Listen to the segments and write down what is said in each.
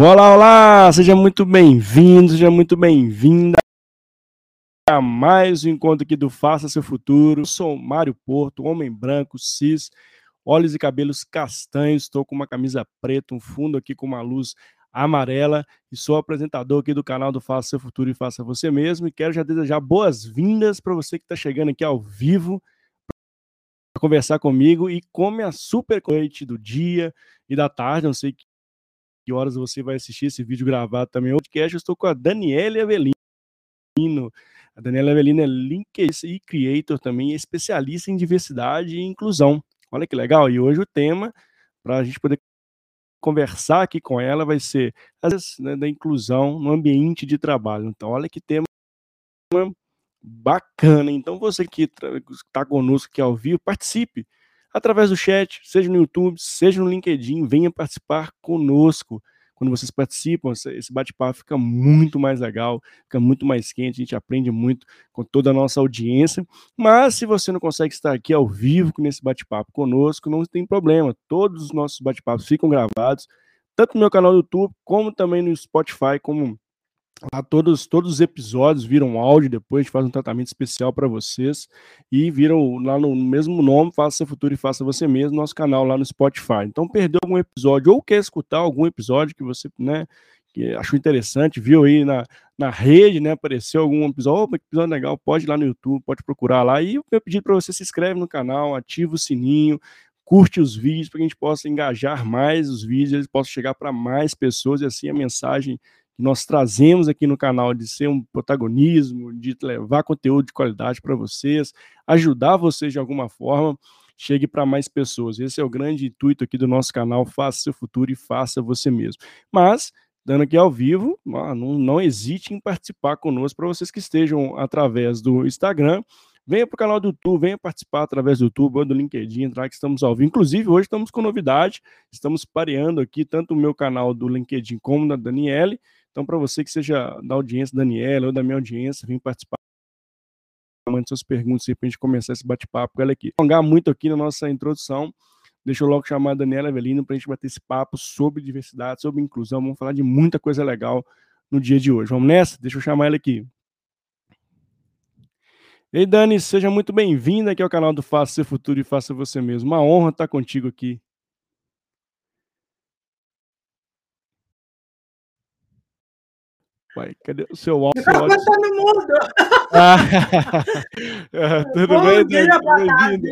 Olá, olá! Seja muito bem-vindo, seja muito bem-vinda a mais um encontro aqui do Faça Seu Futuro. Eu sou Mário Porto, homem branco, cis, olhos e cabelos castanhos. Estou com uma camisa preta, um fundo aqui com uma luz amarela e sou apresentador aqui do canal do Faça Seu Futuro e Faça Você Mesmo. E quero já desejar boas-vindas para você que está chegando aqui ao vivo para conversar comigo e come a super noite do dia e da tarde. Não sei que horas você vai assistir esse vídeo gravado também. Podcast, eu estou com a Daniela Avelino. A Daniela Avelino é LinkedIn e Creator também, especialista em diversidade e inclusão. Olha que legal. E hoje o tema, para a gente poder conversar aqui com ela, vai ser né, da inclusão no ambiente de trabalho. Então, olha que tema bacana. Então, você que está conosco aqui ao vivo, participe através do chat, seja no YouTube, seja no LinkedIn, venha participar conosco. Quando vocês participam, esse bate-papo fica muito mais legal, fica muito mais quente, a gente aprende muito com toda a nossa audiência. Mas se você não consegue estar aqui ao vivo nesse bate-papo conosco, não tem problema. Todos os nossos bate-papos ficam gravados, tanto no meu canal do YouTube, como também no Spotify, como Lá todos, todos os episódios viram áudio, depois a gente faz um tratamento especial para vocês e viram lá no mesmo nome, Faça Futuro e Faça Você Mesmo, nosso canal lá no Spotify. Então, perdeu algum episódio ou quer escutar algum episódio que você, né, que achou interessante, viu aí na, na rede, né, apareceu algum episódio, opa, que episódio legal, pode ir lá no YouTube, pode procurar lá. E o meu pedido para você, se inscreve no canal, ativa o sininho, curte os vídeos para que a gente possa engajar mais os vídeos, eles possam chegar para mais pessoas e assim a mensagem que nós trazemos aqui no canal de ser um protagonismo, de levar conteúdo de qualidade para vocês, ajudar vocês de alguma forma, chegue para mais pessoas. Esse é o grande intuito aqui do nosso canal, faça seu futuro e faça você mesmo. Mas, dando aqui ao vivo, não, não hesite em participar conosco para vocês que estejam através do Instagram, Venha para o canal do YouTube, venha participar através do YouTube ou do LinkedIn, entrar que estamos ao vivo. Inclusive, hoje estamos com novidade, estamos pareando aqui tanto o meu canal do LinkedIn como da Daniele. Então, para você que seja da audiência da Daniela ou da minha audiência, vem participar. Mande suas perguntas para a gente começar esse bate-papo com ela aqui. Alongar muito aqui na nossa introdução. Deixa eu logo chamar a Daniela Avelino para a gente bater esse papo sobre diversidade, sobre inclusão. Vamos falar de muita coisa legal no dia de hoje. Vamos nessa? Deixa eu chamar ela aqui. Ei, Dani, seja muito bem-vinda aqui ao canal do Faça Seu Futuro e Faça Você Mesmo. Uma honra estar contigo aqui. Pai, cadê o seu áudio? Tá no mundo. Ah, tudo Bom bem, dia, boa tarde.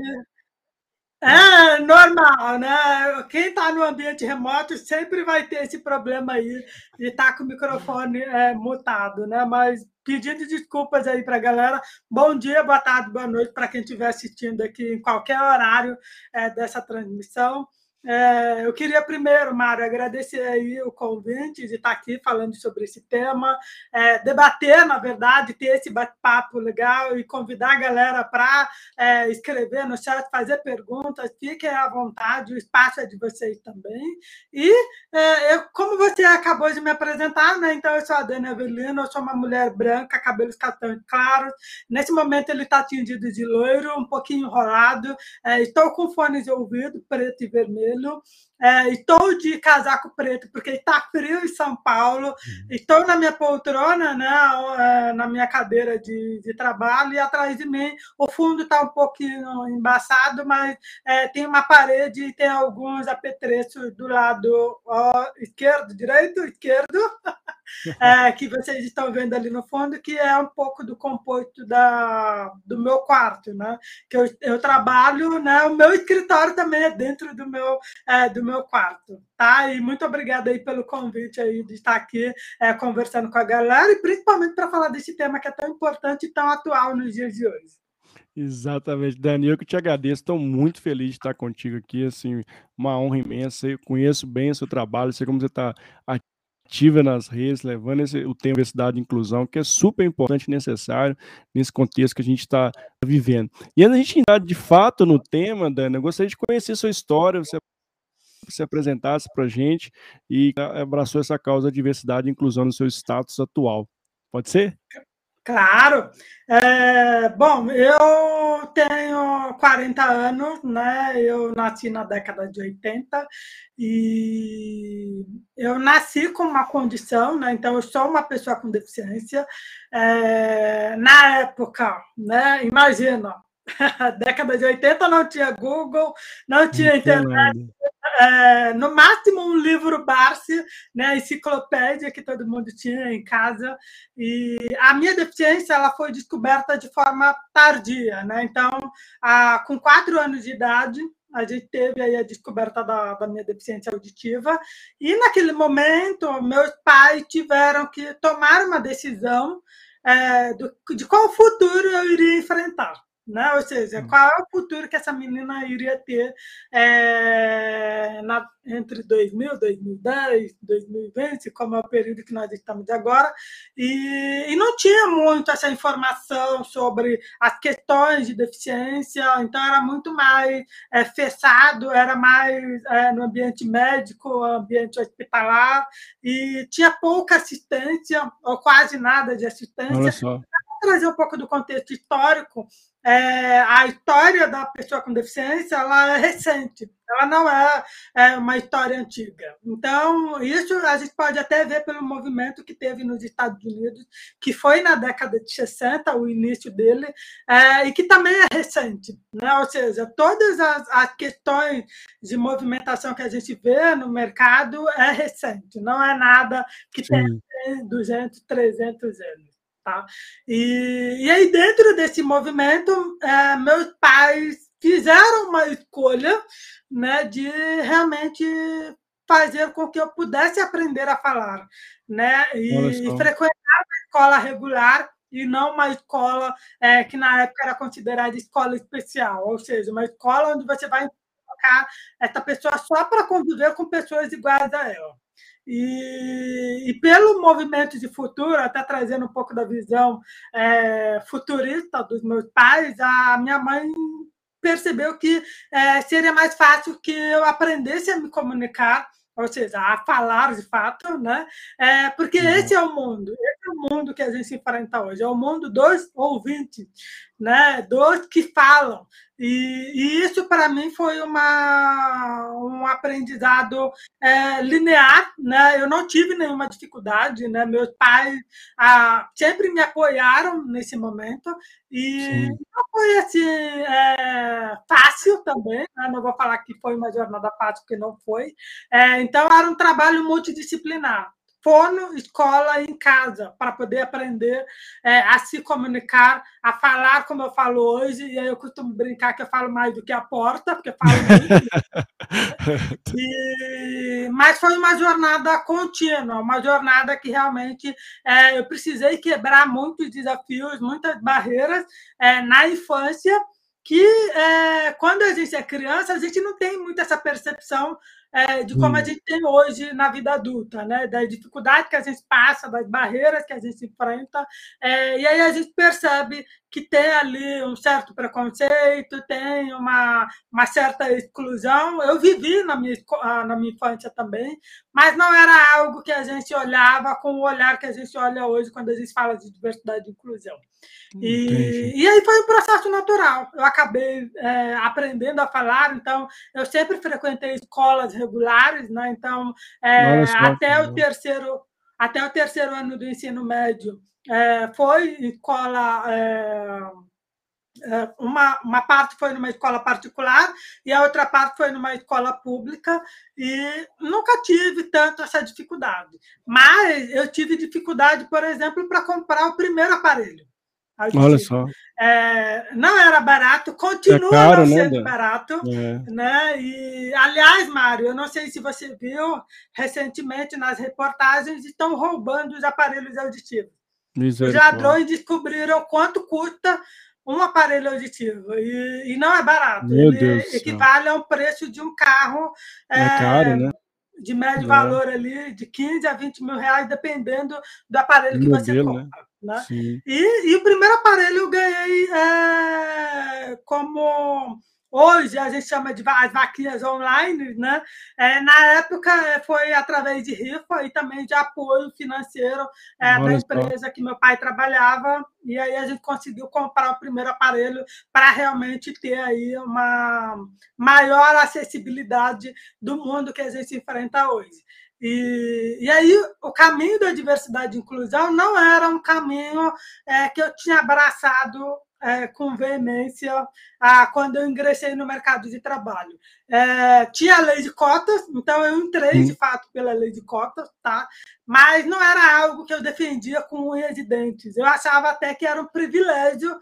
É normal, né? Quem está no ambiente remoto sempre vai ter esse problema aí de estar tá com o microfone é, mutado, né? Mas pedindo desculpas aí para a galera. Bom dia, boa tarde, boa noite para quem estiver assistindo aqui em qualquer horário é, dessa transmissão. É, eu queria primeiro, Mário, agradecer aí o convite de estar aqui falando sobre esse tema, é, debater, na verdade, ter esse bate-papo legal e convidar a galera para é, escrever no chat, fazer perguntas, fiquem à vontade, o espaço é de vocês também. E é, eu, como você acabou de me apresentar, né? Então, eu sou a Dani Avelino, eu sou uma mulher branca, cabelos castanhos claros. Nesse momento, ele está tingido de loiro, um pouquinho enrolado. É, estou com fones de ouvido, preto e vermelho vermelho. É, estou de casaco preto porque está frio em São Paulo. Uhum. Estou na minha poltrona, né, é, na minha cadeira de, de trabalho, e atrás de mim o fundo está um pouquinho embaçado, mas é, tem uma parede e tem alguns apetrechos do lado ó, esquerdo, direito, esquerdo. é, que vocês estão vendo ali no fundo, que é um pouco do composto da, do meu quarto, né? Que eu, eu trabalho, né? O meu escritório também é dentro do meu, é, do meu quarto, tá? E muito obrigada aí pelo convite aí de estar aqui é, conversando com a galera e principalmente para falar desse tema que é tão importante e tão atual nos dias de hoje. Exatamente, Dani, eu que te agradeço, estou muito feliz de estar contigo aqui, assim, uma honra imensa, eu conheço bem o seu trabalho, sei como você está ativa nas redes, levando esse, o tema diversidade e inclusão, que é super importante e necessário nesse contexto que a gente está vivendo. E antes da gente entrar de fato no tema, Dana, eu gostaria de conhecer sua história, você se apresentasse para a gente e abraçou essa causa de diversidade e inclusão no seu status atual. Pode ser? Claro. É, bom, eu tenho 40 anos, né? Eu nasci na década de 80 e eu nasci com uma condição, né? Então eu sou uma pessoa com deficiência. É, na época, né? Imagina, década de 80 não tinha Google, não tinha internet, é, no máximo um livro Barsi, né, enciclopédia que todo mundo tinha em casa. E a minha deficiência ela foi descoberta de forma tardia, né? Então, a, com quatro anos de idade, a gente teve aí a descoberta da, da, minha deficiência auditiva e naquele momento meus pais tiveram que tomar uma decisão é, do, de qual futuro eu iria enfrentar. Né? Ou seja, hum. qual é o futuro que essa menina iria ter é, na, entre 2000, 2010, 2020, como é o período que nós estamos agora, e, e não tinha muito essa informação sobre as questões de deficiência, então era muito mais é, fechado, era mais é, no ambiente médico, ambiente hospitalar, e tinha pouca assistência, ou quase nada de assistência. Olha só trazer um pouco do contexto histórico, é, a história da pessoa com deficiência ela é recente, ela não é, é, uma história antiga. Então, isso a gente pode até ver pelo movimento que teve nos Estados Unidos, que foi na década de 60, o início dele, é, e que também é recente. Né? Ou seja, todas as, as questões de movimentação que a gente vê no mercado é recente, não é nada que Sim. tem 200, 300 anos. Tá? E, e aí, dentro desse movimento, é, meus pais fizeram uma escolha né, de realmente fazer com que eu pudesse aprender a falar, né? E, e frequentar uma escola regular e não uma escola é, que na época era considerada escola especial, ou seja, uma escola onde você vai colocar essa pessoa só para conviver com pessoas iguais a ela. E, e, pelo movimento de futuro, até trazendo um pouco da visão é, futurista dos meus pais, a minha mãe percebeu que é, seria mais fácil que eu aprendesse a me comunicar ou seja, a falar de fato, né? É, porque uhum. esse é o mundo, o mundo que a gente enfrenta hoje, é o mundo dos ouvintes, né? Dos que falam. E, e isso para mim foi uma, um aprendizado é, linear, né? Eu não tive nenhuma dificuldade, né? Meus pais ah, sempre me apoiaram nesse momento e Sim. não foi assim é, fácil também, né? não vou falar que foi uma jornada fácil, porque não foi. É, então era um trabalho multidisciplinar fono, escola em casa, para poder aprender é, a se comunicar, a falar como eu falo hoje. E aí eu costumo brincar que eu falo mais do que a porta, porque eu falo muito. e, mas foi uma jornada contínua, uma jornada que realmente é, eu precisei quebrar muitos desafios, muitas barreiras é, na infância que é, quando a gente é criança, a gente não tem muito essa percepção é, de como a hum. gente tem hoje na vida adulta, né? da dificuldade que a gente passa, das barreiras que a gente enfrenta, é, e aí a gente percebe que tem ali um certo preconceito, tem uma, uma certa exclusão. Eu vivi na minha, na minha infância também, mas não era algo que a gente olhava com o olhar que a gente olha hoje quando a gente fala de diversidade e inclusão. E, e aí foi um processo natural. Eu acabei é, aprendendo a falar, então eu sempre frequentei escolas regulares, né? então é, até o terceiro até o terceiro ano do ensino médio é, foi escola. É, é, uma, uma parte foi numa escola particular e a outra parte foi numa escola pública e nunca tive tanto essa dificuldade. Mas eu tive dificuldade, por exemplo, para comprar o primeiro aparelho. Olha só. É, não era barato, continua é caro, não né, sendo né? barato. É. Né? E, aliás, Mário, eu não sei se você viu recentemente nas reportagens, estão roubando os aparelhos auditivos. Os ladrões descobriram quanto custa um aparelho auditivo e, e não é barato. Meu Ele Deus equivale ao preço de um carro é, é caro, né? De médio é. valor ali, de 15 a 20 mil reais, dependendo do aparelho que você compra. Né? né? E, e, o primeiro aparelho eu ganhei é, como Hoje a gente chama de as vaquinhas online, né? É, na época foi através de rifa e também de apoio financeiro é, da empresa que meu pai trabalhava, e aí a gente conseguiu comprar o primeiro aparelho para realmente ter aí uma maior acessibilidade do mundo que a gente enfrenta hoje. E, e aí, o caminho da diversidade e inclusão não era um caminho é, que eu tinha abraçado é, com veemência a, quando eu ingressei no mercado de trabalho. É, tinha a lei de cotas, então eu entrei de fato pela lei de cotas, tá? mas não era algo que eu defendia com unhas e dentes. Eu achava até que era um privilégio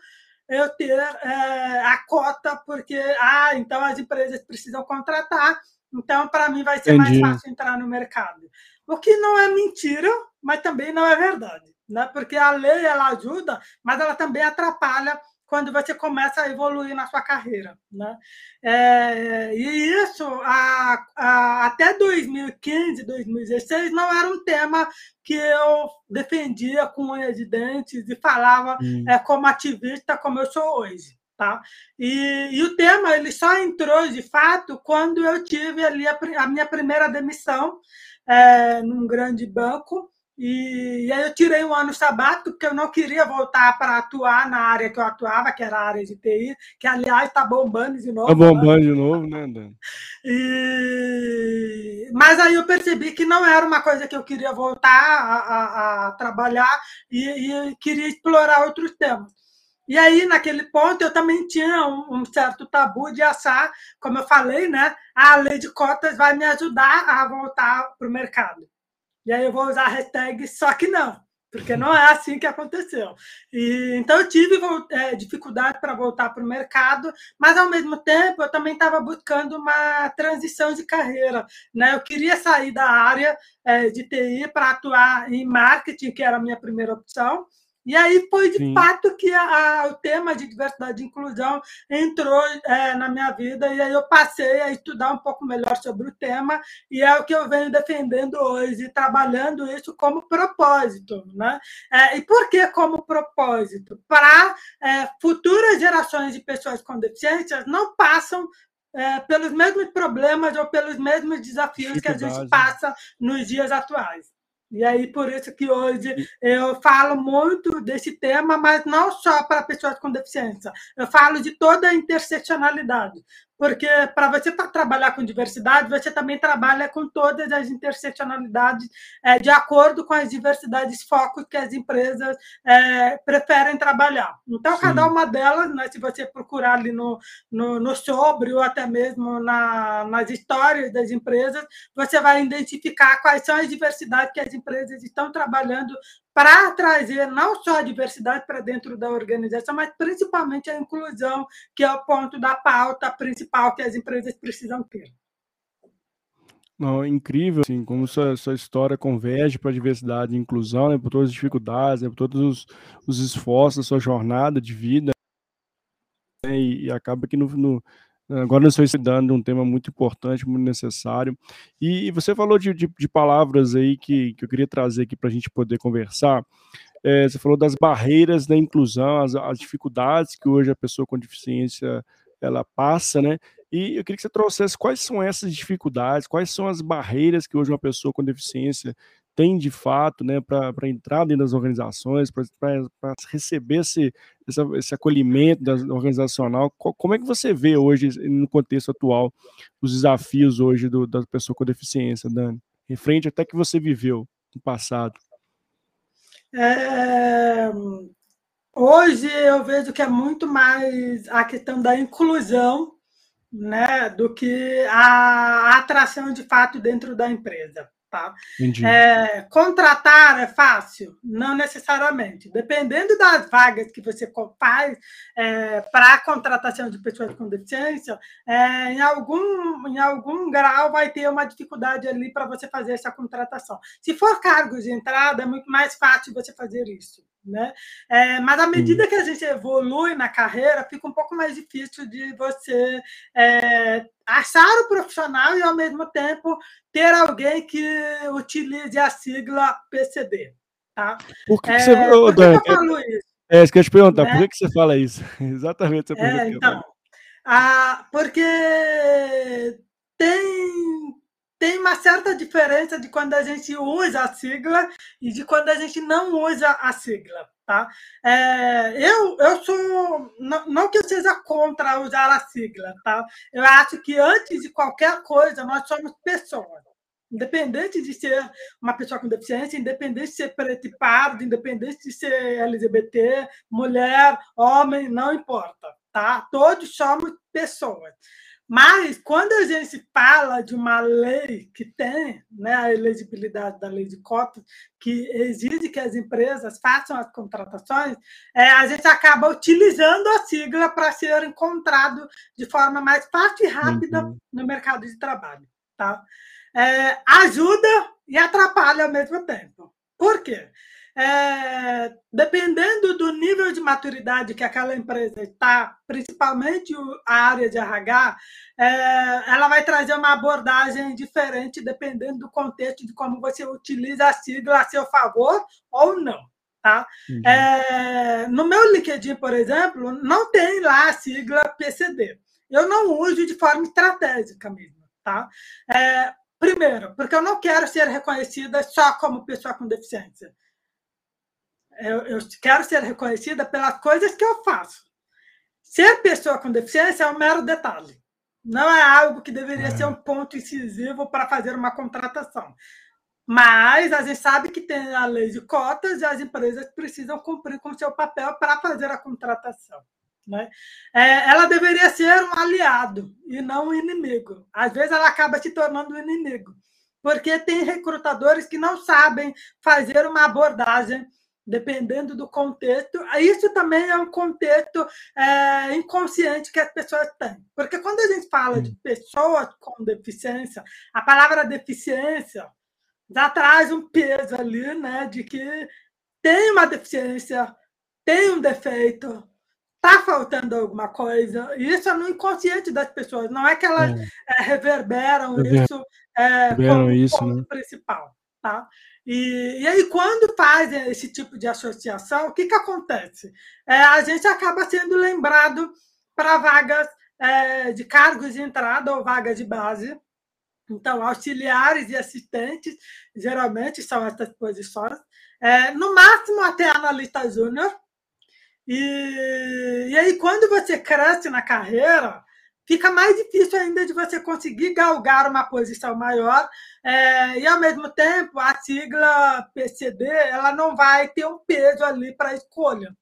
eu ter é, a cota, porque ah, então as empresas precisam contratar então, para mim, vai ser Entendi. mais fácil entrar no mercado. O que não é mentira, mas também não é verdade. Né? Porque a lei ela ajuda, mas ela também atrapalha quando você começa a evoluir na sua carreira. Né? É, e isso, a, a, até 2015, 2016, não era um tema que eu defendia com unhas de dentes e falava hum. é, como ativista, como eu sou hoje. Tá? E, e, o tema ele só entrou de fato quando eu tive ali a, a minha primeira demissão é, num grande banco. E, e, aí eu tirei um ano sabático, porque eu não queria voltar para atuar na área que eu atuava, que era a área de TI, que aliás está bombando de novo. Está bombando né? de novo, né, Dan? E... Mas aí eu percebi que não era uma coisa que eu queria voltar a, a, a trabalhar e, e queria explorar outros temas. E aí, naquele ponto, eu também tinha um, um, certo tabu de achar, como eu falei, né? A lei de cotas vai me ajudar a voltar para o mercado. E aí eu vou usar a hashtag só que não, porque não é assim que aconteceu. E, então eu tive é, dificuldade para voltar para o mercado, mas ao mesmo tempo eu também estava buscando uma transição de carreira. Né? Eu queria sair da área é, de TI para atuar em marketing, que era a minha primeira opção. E aí foi de Sim. fato que a, a, o tema de diversidade e inclusão entrou é, na minha vida, e aí eu passei a estudar um pouco melhor sobre o tema, e é o que eu venho defendendo hoje, trabalhando isso como propósito. Né? É, e por que como propósito? Para é, futuras gerações de pessoas com deficiências não passam é, pelos mesmos problemas ou pelos mesmos desafios que a gente passa nos dias atuais. E aí, por isso que hoje eu falo muito desse tema, mas não só para pessoas com deficiência. Eu falo de toda a interseccionalidade porque para você trabalhar com diversidade, você também trabalha com todas as interseccionalidades é, de acordo com as diversidades focos que as empresas é, preferem trabalhar. Então, Sim. cada uma delas, né, se você procurar ali no, no, no sobre ou até mesmo na, nas histórias das empresas, você vai identificar quais são as diversidades que as empresas estão trabalhando para trazer não só a diversidade para dentro da organização, mas principalmente a inclusão, que é o ponto da pauta principal que as empresas precisam ter. Não, é incrível, assim, como sua, sua história converge para a diversidade e inclusão, né, por todas as dificuldades, né, por todos os, os esforços sua jornada de vida, né, e, e, acaba que no, no Agora nós estamos estudando um tema muito importante, muito necessário. E, você falou de, de, de palavras aí que, que eu queria trazer aqui para a gente poder conversar. É, você falou das barreiras da inclusão, as, as, dificuldades que hoje a pessoa com deficiência ela passa, né? E eu queria que você trouxesse quais são essas dificuldades, quais são as barreiras que hoje uma pessoa com deficiência tem de fato né, para entrar dentro das organizações, para receber esse, esse, esse acolhimento da, organizacional. Como é que você vê hoje, no contexto atual, os desafios hoje do, da pessoa com deficiência, Dani? Em frente até que você viveu no passado. É, hoje eu vejo que é muito mais a questão da inclusão né, do que a atração de fato dentro da empresa. Tá? É, contratar é fácil? Não necessariamente. Dependendo das vagas que você faz é, para a contratação de pessoas com deficiência, é, em, algum, em algum grau vai ter uma dificuldade ali para você fazer essa contratação. Se for cargos de entrada, é muito mais fácil você fazer isso. Né? É, mas à medida que a gente evolui na carreira, fica um pouco mais difícil de você é, achar o profissional e, ao mesmo tempo, ter alguém que utilize a sigla PCD. Tá? Por que, é, que você, por que eu falo isso? É, isso que eu te perguntar, né? por que, que você fala isso? Exatamente. Essa é, então, Ah, porque tem, tem uma certa diferença de quando a gente usa a sigla e de quando a gente não usa a sigla. Tá? É, eu, eu sou. Não, não, que eu seja contra usar a sigla, tá? Eu acho que antes de qualquer coisa, nós somos pessoas. Independente de ser uma pessoa com deficiência, independente de ser preto e pardo, independente de ser LGBT, mulher, homem, não importa, tá? Todos somos pessoas. Mas quando a gente fala de uma lei que tem né, a elegibilidade da lei de cotas, que exige que as empresas façam as contratações, é, a gente acaba utilizando a sigla para ser encontrado de forma mais fácil e rápida uhum. no mercado de trabalho. Tá? É, ajuda e atrapalha ao mesmo tempo. Por quê? É, dependendo do nível de maturidade que aquela empresa está, principalmente a área de RH, é, ela vai trazer uma abordagem diferente dependendo do contexto de como você utiliza a sigla a seu favor ou não. Tá? Uhum. É, no meu LinkedIn, por exemplo, não tem lá a sigla PCD. Eu não uso de forma estratégica mesmo. Tá? É, primeiro, porque eu não quero ser reconhecida só como pessoa com deficiência eu, eu quero ser reconhecida pelas coisas que eu faço. Ser pessoa com deficiência é um mero detalhe. Não é algo que deveria é. ser um ponto incisivo para fazer uma contratação. Mas a gente sabe que tem a lei de cotas e as empresas precisam cumprir com seu papel para fazer a contratação. Né? É, ela deveria ser um aliado e não um inimigo. Às vezes ela acaba se tornando um inimigo, porque tem recrutadores que não sabem fazer uma abordagem dependendo do contexto. Isso também é um contexto é, inconsciente que as pessoas têm. Porque quando a gente fala de pessoas com deficiência, a palavra deficiência já traz um peso ali, né, de que tem uma deficiência, tem um defeito, está faltando alguma coisa. Isso é no inconsciente das pessoas, não é que elas é. É, reverberam isso é, como isso, ponto né? principal. Tá? E, e aí, quando fazem esse tipo de associação, o que, que acontece? É, a gente acaba sendo lembrado para vagas é, de cargos de entrada ou vagas de base. Então, auxiliares e assistentes, geralmente são essas posições. É, no máximo, até analista júnior. E, e aí, quando você cresce na carreira, fica mais difícil ainda de você conseguir galgar uma posição maior é, e, ao mesmo tempo, a sigla PCD ela não vai ter um peso ali para a escolha.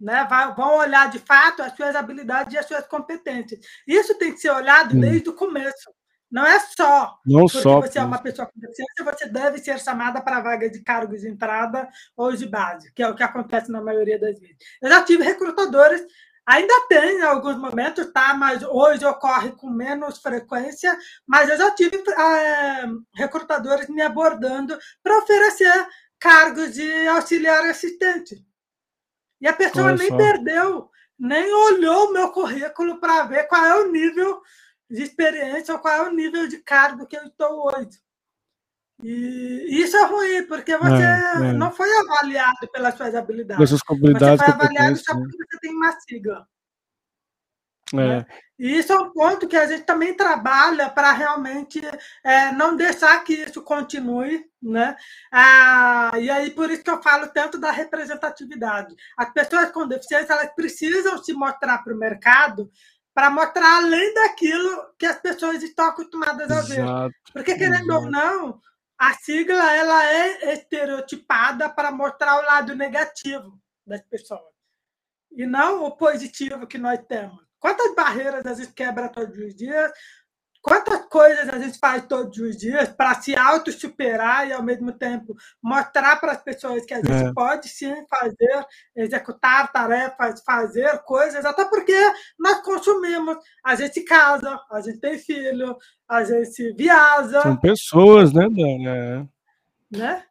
Né? Vai, vão olhar, de fato, as suas habilidades e as suas competências. Isso tem que ser olhado hum. desde o começo. Não é só não porque só, você é uma pessoa com deficiência, você deve ser chamada para vaga de cargos de entrada ou de base, que é o que acontece na maioria das vezes. Eu já tive recrutadores Ainda tem em alguns momentos, tá? Mas hoje ocorre com menos frequência. Mas eu já tive é, recrutadores me abordando para oferecer cargos de auxiliar assistente. E a pessoa Olha nem só. perdeu, nem olhou o meu currículo para ver qual é o nível de experiência ou qual é o nível de cargo que eu estou hoje. E isso é ruim, porque você é, é. não foi avaliado pelas suas habilidades. Suas habilidades você foi avaliado só porque você tem uma sigla. É. Né? E isso é um ponto que a gente também trabalha para realmente é, não deixar que isso continue. Né? Ah, e aí, por isso que eu falo tanto da representatividade. As pessoas com deficiência elas precisam se mostrar para o mercado para mostrar além daquilo que as pessoas estão acostumadas a ver. Exato. Porque, querendo Exato. ou não, a sigla ela é estereotipada para mostrar o lado negativo das pessoas e não o positivo que nós temos. Quantas barreiras a gente quebra todos os dias Quantas coisas a gente faz todos os dias para se auto-superar e, ao mesmo tempo, mostrar para as pessoas que a gente é. pode sim fazer, executar tarefas, fazer coisas, até porque nós consumimos. A gente casa, a gente tem filho, a gente viaja. São pessoas, né, Dana? É. Né?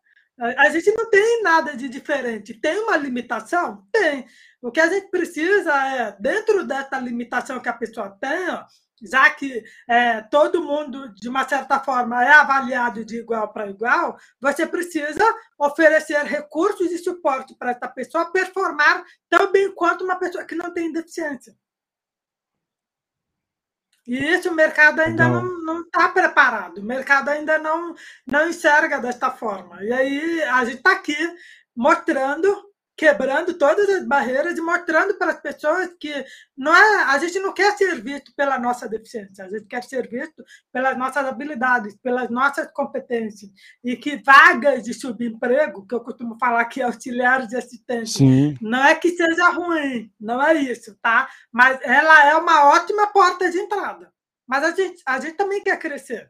A gente não tem nada de diferente. Tem uma limitação? Tem. O que a gente precisa é, dentro dessa limitação que a pessoa tem, já que é, todo mundo, de uma certa forma, é avaliado de igual para igual, você precisa oferecer recursos e suporte para essa pessoa performar tão bem quanto uma pessoa que não tem deficiência. E isso o mercado ainda não está preparado, o mercado ainda não, não enxerga desta forma. E aí a gente está aqui mostrando quebrando todas as barreiras e mostrando para as pessoas que não é, a gente não quer ser visto pela nossa deficiência, a gente quer ser visto pelas nossas habilidades, pelas nossas competências e que vagas de subemprego, que eu costumo falar que é auxiliares de assistentes, Sim. não é que seja ruim, não é isso, tá? Mas ela é uma ótima porta de entrada. Mas a gente, a gente também quer crescer.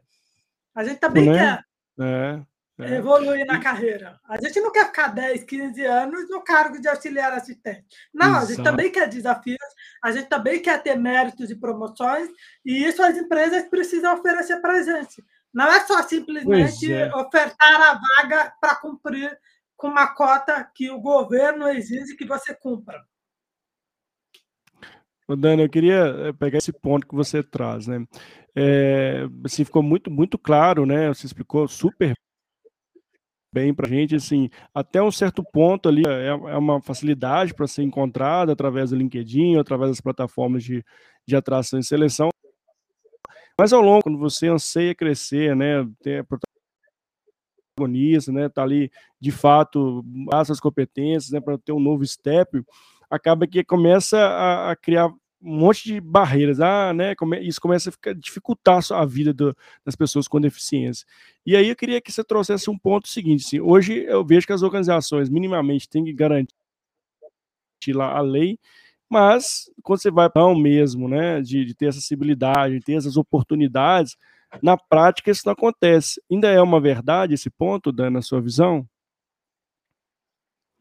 A gente também é? quer. É. É. evoluir na carreira. A gente não quer ficar 10, 15 anos no cargo de auxiliar assistente. Não, Exato. a gente também quer desafios, a gente também quer ter méritos e promoções, e isso as empresas precisam oferecer para a gente. Não é só simplesmente é. ofertar a vaga para cumprir com uma cota que o governo exige que você cumpra. Dani, eu queria eh, pegar esse ponto que você traz, né? É, assim, ficou muito, muito claro, né? Você explicou super bem para a gente, assim, até um certo ponto ali é, é uma facilidade para ser encontrada através do LinkedIn, através das plataformas de, de atração e seleção. Mas ao longo, quando você anseia crescer, né, ter protagonista, né, tá ali de fato as suas competências, né, para ter um novo step, acaba que começa a, a criar um monte de barreiras, ah, né? Isso começa a ficar, dificultar a vida do, das pessoas com deficiência. E aí eu queria que você trouxesse um ponto seguinte: assim, hoje eu vejo que as organizações minimamente têm que garantir lá a lei, mas quando você vai para o mesmo, né, de, de ter acessibilidade, de ter essas oportunidades, na prática isso não acontece. Ainda é uma verdade esse ponto, Dan, na sua visão?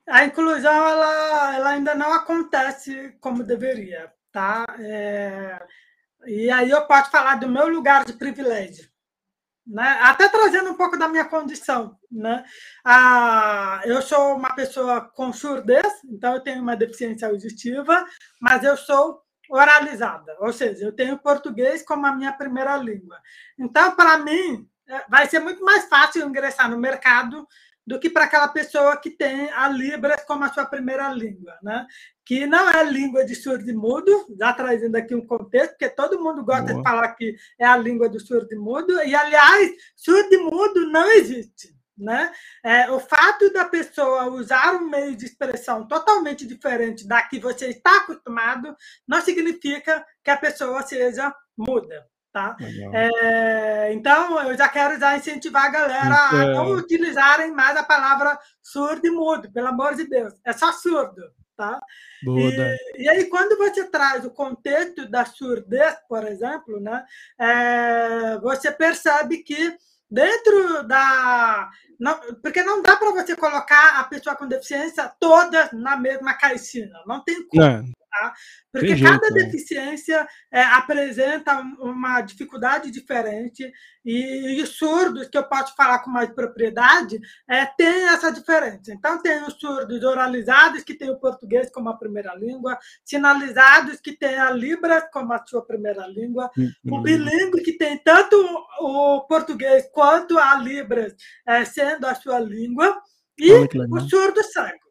A inclusão ela, ela ainda não acontece como deveria tá? É... E aí eu posso falar do meu lugar de privilégio, né? Até trazendo um pouco da minha condição, né? Ah, eu sou uma pessoa com surdez, então eu tenho uma deficiência auditiva, mas eu sou oralizada, ou seja, eu tenho português como a minha primeira língua. Então, para mim, é, vai ser muito mais fácil ingressar no mercado do que para aquela pessoa que tem a Libras como a sua primeira língua, né? que não é língua de surdo e mudo, já trazendo aqui um contexto, porque todo mundo gosta Boa. de falar que é a língua do surdo e mudo, e, aliás, surdo e mudo não existe. Né? É, o fato da pessoa usar um meio de expressão totalmente diferente da que você está acostumado não significa que a pessoa seja muda. Tá? É, então, eu já quero já incentivar a galera a não utilizarem mais a palavra surdo e mudo, pelo amor de Deus. É só surdo. Tá? E, e, aí, quando você traz o contexto da surdez, por exemplo, né, é, você percebe que dentro da. Não, porque não dá para você colocar a pessoa com deficiência toda na mesma caixinha. Não tem como. É. Tá? Porque Tem cada né? deficiência é, apresenta uma dificuldade diferente e, os surdos, que eu posso falar com mais propriedade, é, tem essa diferença. Então, tem os surdos oralizados, que têm o português como a primeira língua, sinalizados, que têm a Libras como a sua primeira língua, uhum. o bilíngue, que tem tanto o português quanto a Libras é, sendo a sua língua, e o surdo cego.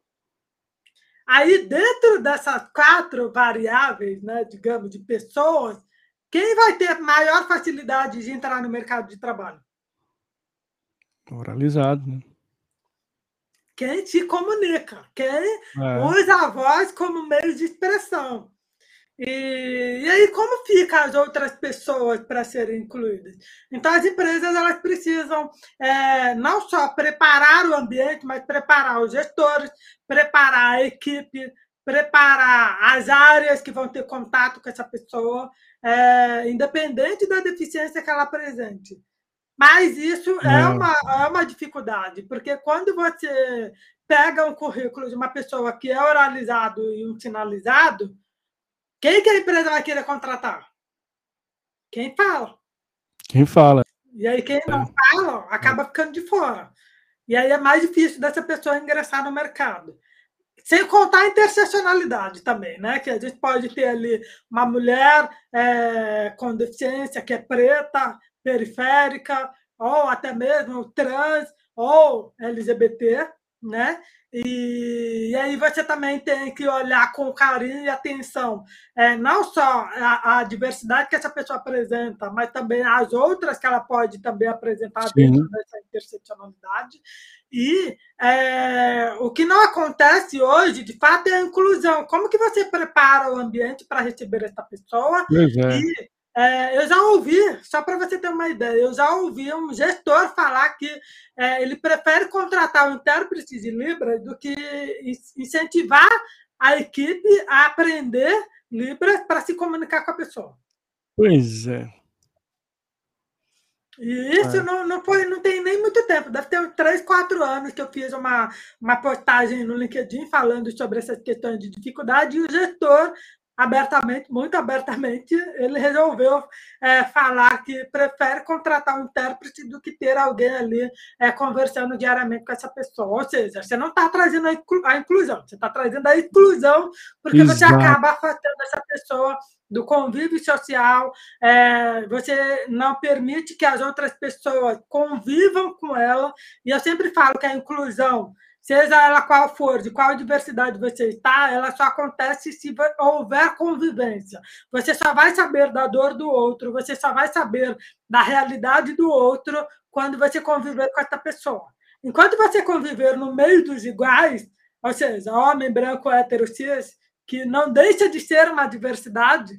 Aí, dentro dessas quatro variáveis, né, digamos, de pessoas, quem vai ter maior facilidade de entrar no mercado de trabalho? Oralizado, né? Quem se comunica, quem é. usa a voz como meio de expressão. E, e aí, como fica as outras pessoas para serem incluídas? Então, as empresas elas precisam é, não só preparar o ambiente, mas preparar os gestores, preparar a equipe, preparar as áreas que vão ter contato com essa pessoa, é, independente da deficiência que ela apresente. Mas isso é, é uma, é uma dificuldade, porque quando você pega um currículo de uma pessoa que é oralizado e um sinalizado, quem que a empresa vai querer contratar? Quem fala. Quem fala. E aí quem não é. fala acaba ficando de fora. E aí é mais difícil dessa pessoa ingressar no mercado. Sem contar a interseccionalidade também, né? Que a gente pode ter ali uma mulher é, com deficiência que é preta, periférica, ou até mesmo trans, ou LGBT, né? E, e, aí você também tem que olhar com carinho e atenção, é, não só a, a, diversidade que essa pessoa apresenta, mas também as outras que ela pode também apresentar Sim. dentro dessa interseccionalidade. E é, o que não acontece hoje, de fato, é a inclusão. Como que você prepara o ambiente para receber essa pessoa? É. E é, eu já ouvi, só para você ter uma ideia, eu já ouvi um gestor falar que é, ele prefere contratar um intérprete de Libras do que incentivar a equipe a aprender Libras para se comunicar com a pessoa. Pois é. E isso é. não, não, foi, não tem nem muito tempo, deve ter uns 3, 4 anos que eu fiz uma, uma postagem no LinkedIn falando sobre essas questões de dificuldade, e o gestor abertamente, muito abertamente, ele resolveu é, falar que prefere contratar um intérprete do que ter alguém ali é, conversando diariamente com essa pessoa. Ou seja, você não está trazendo a, inclu a, inclusão, você está trazendo a exclusão, porque Exato. você acaba afastando essa pessoa do convívio social, é, você não permite que as outras pessoas convivam com ela, e eu sempre falo que a inclusão seja ela qual for, de qual diversidade você está, ela só acontece se houver convivência. Você só vai saber da dor do outro, você só vai saber da realidade do outro quando você conviver com essa pessoa. Enquanto você conviver no meio dos iguais, ou seja, homem, branco, hétero, cis, que não deixa de ser uma diversidade,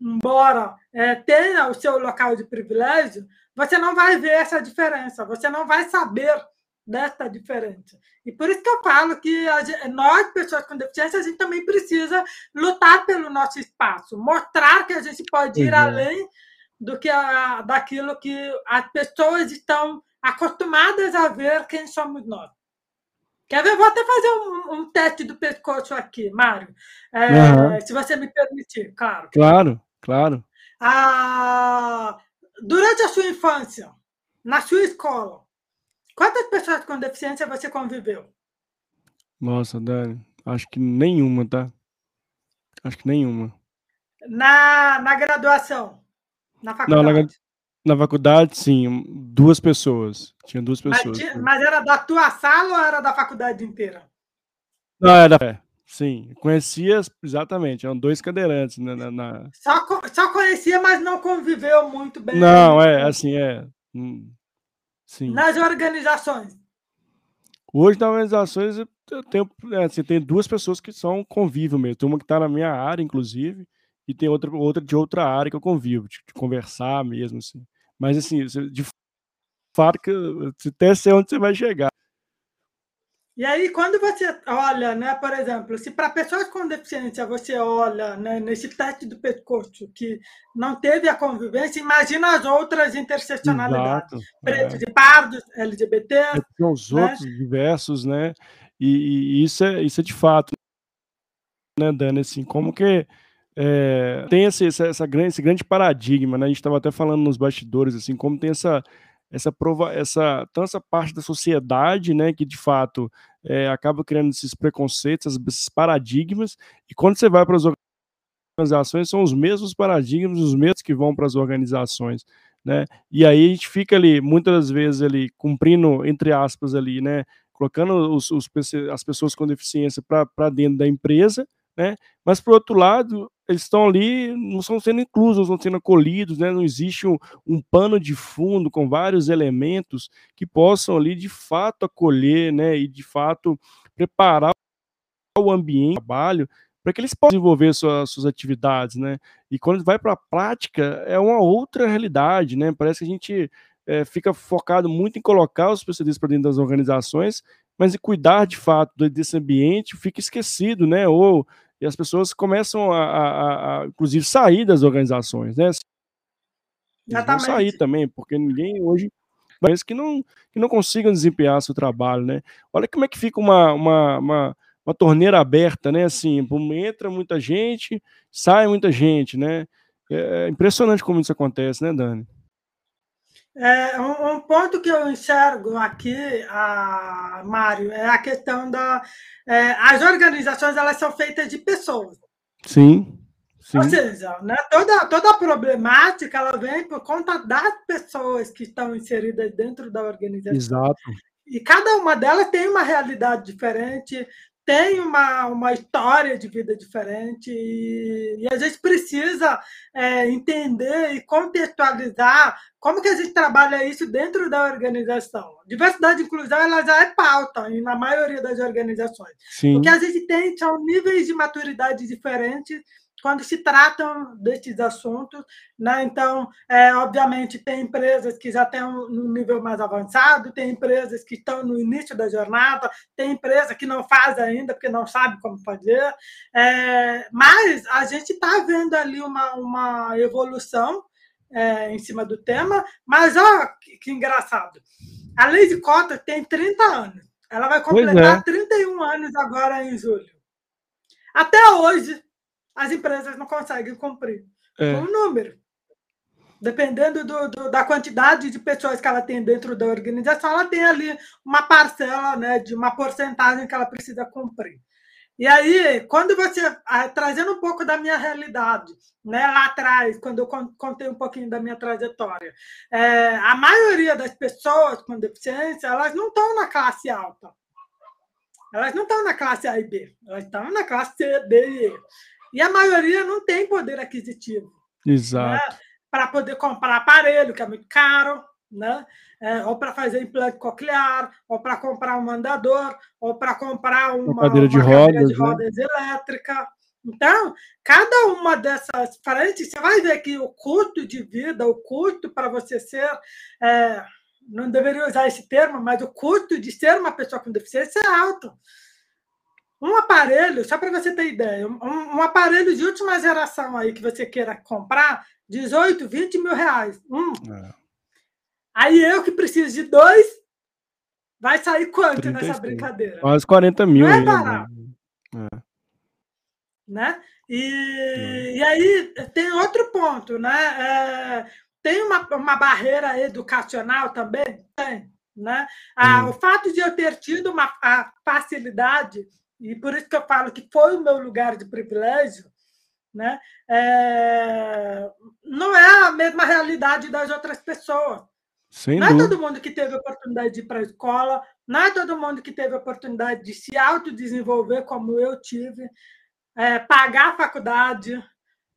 embora é, tenha o seu local de privilégio, você não vai ver essa diferença, você não vai saber dessa diferença. E por isso que eu falo que nós, pessoas com deficiência, a gente também precisa lutar pelo nosso espaço, mostrar que a gente pode ir uhum. além do que a, daquilo que as pessoas estão acostumadas a ver quem somos nós. Quer ver? Vou até fazer um, um teste do pescoço aqui, Mário. É, uhum. Se você me permitir, claro. Claro, claro. Ah, durante a sua infância, na sua escola, Quantas pessoas com deficiência você conviveu? Nossa, Dani, acho que nenhuma, tá? Acho que nenhuma. Na, na graduação? Na faculdade? Não, na, na faculdade, sim, duas pessoas. Tinha duas pessoas. Mas, mas, era da tua sala ou era da faculdade inteira? Não, era da. É, sim, conhecia exatamente, eram dois cadeirantes. Na, na, na... Só, só conhecia, mas não conviveu muito bem. Não, é, assim, é. Sim. Nas organizações. Hoje, nas organizações, eu tenho, é, assim, tem duas pessoas que são convívio mesmo. Tem uma que está na minha área, inclusive, e tem outra, outra de outra área que eu convivo, de, de conversar mesmo, assim. Mas, assim, de fato, que até sei onde você vai chegar. E aí, quando você olha, né, por exemplo, se para pessoas com deficiência você olha né, nesse teste do pescoço que não teve a convivência, imagina as outras interseccionalidades, Exato, pretos é. e pardos, LGBT. É os né? outros diversos, né? E, e, isso, é, isso é de fato, né, Dani? Assim, como que é, tem esse, essa, essa grande, esse grande paradigma, né? A gente estava até falando nos bastidores, assim, como tem essa essa prova, essa tanto essa parte da sociedade, né, que de fato é, acaba criando esses preconceitos, esses paradigmas, e quando você vai para as organizações, são os mesmos paradigmas, os mesmos que vão para as organizações, né, e aí a gente fica ali, muitas vezes ali, cumprindo, entre aspas ali, né, colocando os, os as pessoas com deficiência para dentro da empresa, né, mas por outro lado, eles estão ali, não estão sendo inclusos, não estão sendo acolhidos, né? não existe um, um, pano de fundo com vários elementos que possam ali de fato acolher né? e de fato preparar o ambiente de trabalho para que eles possam desenvolver suas, suas atividades, né? E quando vai para a prática, é uma outra realidade, né? Parece que a gente é, fica focado muito em colocar os especialistas para dentro das organizações, mas em cuidar de fato desse ambiente fica esquecido, né? Ou e as pessoas começam a, a, a inclusive, sair das organizações, né? Eles vão sair também, porque ninguém hoje mas que não, que não consigam desempenhar seu trabalho, né? Olha como é que fica uma, uma, uma, uma torneira aberta, né? Assim, entra muita gente, sai muita gente, né? É impressionante como isso acontece, né, Dani? É, um, um, ponto que eu enxergo aqui, a, Mário, é a questão da. É, as organizações elas são feitas de pessoas. Sim. Sim. Ou seja, né, toda, toda a problemática ela vem por conta das pessoas que estão inseridas dentro da organização. Exato. e cada uma delas tem uma realidade diferente, tem uma, uma história de vida diferente e, e a gente precisa é, entender e contextualizar como que a gente trabalha isso dentro da organização. Diversidade e inclusão ela já é pauta na maioria das organizações. Sim. O que a gente tem são níveis de maturidade diferentes quando se tratam desses assuntos. Né? Então, é, obviamente, tem empresas que já têm um nível mais avançado, tem empresas que estão no início da jornada, tem empresa que não faz ainda porque não sabe como fazer. É, mas a gente está vendo ali uma, uma evolução é, em cima do tema, mas olha que, que engraçado. A lei de cota tem 30 anos. Ela vai completar é. 31 anos agora em julho. Até hoje, as empresas não conseguem cumprir é. o número. Dependendo do, do, da quantidade de pessoas que ela tem dentro da organização, ela tem ali uma parcela né, de uma porcentagem que ela precisa cumprir. E aí, quando você. Trazendo um pouco da minha realidade, né, lá atrás, quando eu contei um pouquinho da minha trajetória, é, a maioria das pessoas com deficiência, elas não estão na classe alta. Elas não estão na classe A e B, elas estão na classe C, D e E. E a maioria não tem poder aquisitivo. Né, Exato. Né? Para poder comprar aparelho, que é muito caro, né? É, ou para fazer implante coclear, ou para comprar um mandador, ou para comprar uma, uma cadeira de uma rodas, cadeira de né? rodas elétrica. Então, cada uma dessas frentes, você vai ver que o custo de vida, o custo para você ser. É, não deveria usar esse termo, mas o custo de ser uma pessoa com deficiência é alto. Um aparelho, só para você ter ideia, um, um, aparelho de última geração aí que você queira comprar, 18, 20 mil reais. Um. É. Aí eu que preciso de dois, vai sair quanto 36. nessa brincadeira? Quase 40 mil. Não é barato. É. Né? E, é. e aí tem outro ponto, né? É, tem uma, uma barreira educacional também? Tem. Né? Ah, hum. O fato de eu ter tido uma a facilidade e por isso que eu falo que foi o meu lugar de privilégio, né? É... não é a mesma realidade das outras pessoas. Sem não dúvida. é todo mundo que teve a oportunidade de ir para a escola, não é todo mundo que teve a oportunidade de se autodesenvolver como eu tive, é, pagar a faculdade,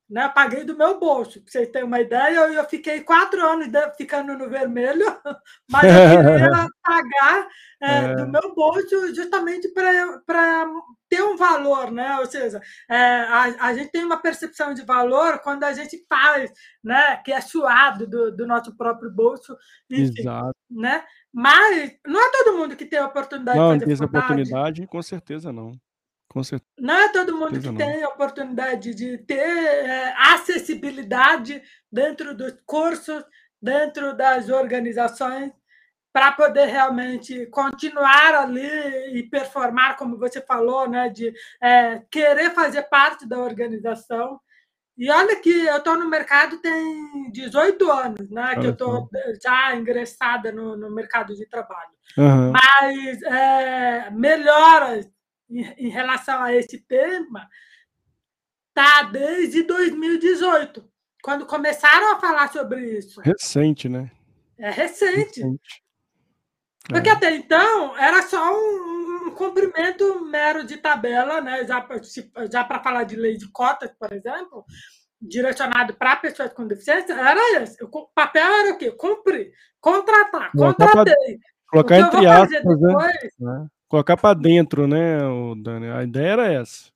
né? Paguei do meu bolso, para vocês terem uma ideia. Eu, eu fiquei quatro anos de, ficando no vermelho, mas eu queria pagar é, é. do meu bolso justamente para ter um valor, né? Ou seja, é, a, a gente tem uma percepção de valor quando a gente faz, né? Que é suado do, do nosso próprio bolso. Enfim, Exato. Né? Mas não é todo mundo que tem a oportunidade não, de fazer Não, tem essa oportunidade, com certeza não. Não é todo mundo que não. tem a oportunidade de ter é, acessibilidade dentro dos cursos, dentro das organizações, para poder realmente continuar ali e performar, como você falou, né, de é, querer fazer parte da organização. E olha que eu estou no mercado tem 18 anos, né? Que eu estou já ingressada no, no mercado de trabalho. Uhum. Mas é, melhoras em, relação a esse tema tá desde 2018, quando começaram a falar sobre isso. Recente, né? É recente. recente. Porque é. até então era só um, um, cumprimento mero de tabela, né? já, já para falar de lei de cotas, por exemplo, direcionado para pessoas com deficiência, era esse. O papel era o quê? Cumprir, contratar, contratei. Colocar entre aspas, né? depois, né? Colocar para dentro, né, Dani? A ideia era essa.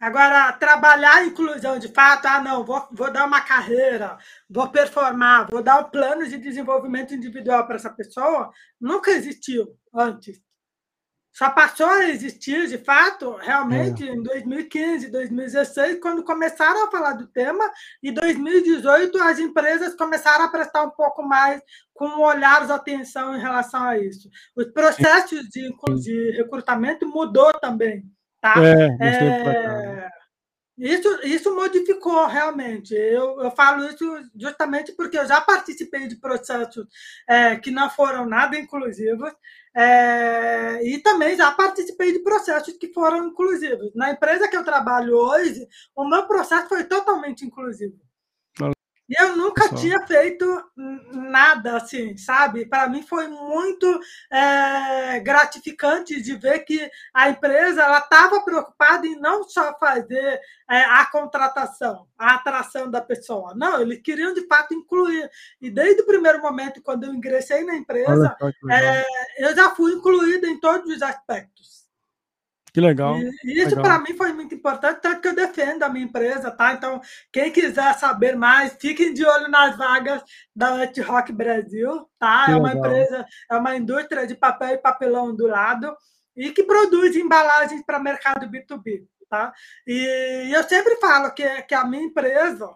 Agora, trabalhar a inclusão de fato, ah, não, vou, vou dar uma carreira, vou performar, vou dar um plano de desenvolvimento individual para essa pessoa, nunca existiu antes. Só passou a existir, de fato, realmente, é. em 2015, 2016, quando começaram a falar do tema, e 2018 as empresas começaram a prestar um pouco mais com olhar de atenção em relação a isso. Os processos de, de recrutamento mudou também. Tá? É, é, isso, isso modificou realmente. Eu, eu falo isso justamente porque eu já participei de processos é, que não foram nada inclusivos é, e também já participei de processos que foram inclusivos. Na empresa que eu trabalho hoje, o meu processo foi totalmente inclusivo. E eu nunca tinha feito nada assim, sabe? Para mim foi muito é, gratificante de ver que a empresa ela estava preocupada em não só fazer é, a contratação, a atração da pessoa, não, eles queriam de fato incluir. E desde o primeiro momento, quando eu ingressei na empresa, é, eu já fui incluída em todos os aspectos. Que legal. E isso para mim foi muito importante, tanto que eu defendo a minha empresa, tá? Então, quem quiser saber mais, fiquem de olho nas vagas da Let Rock Brasil, tá? Que é uma legal. empresa, é uma indústria de papel e papelão do lado e que produz embalagens para mercado B2B, tá? E eu sempre falo que, que a minha empresa,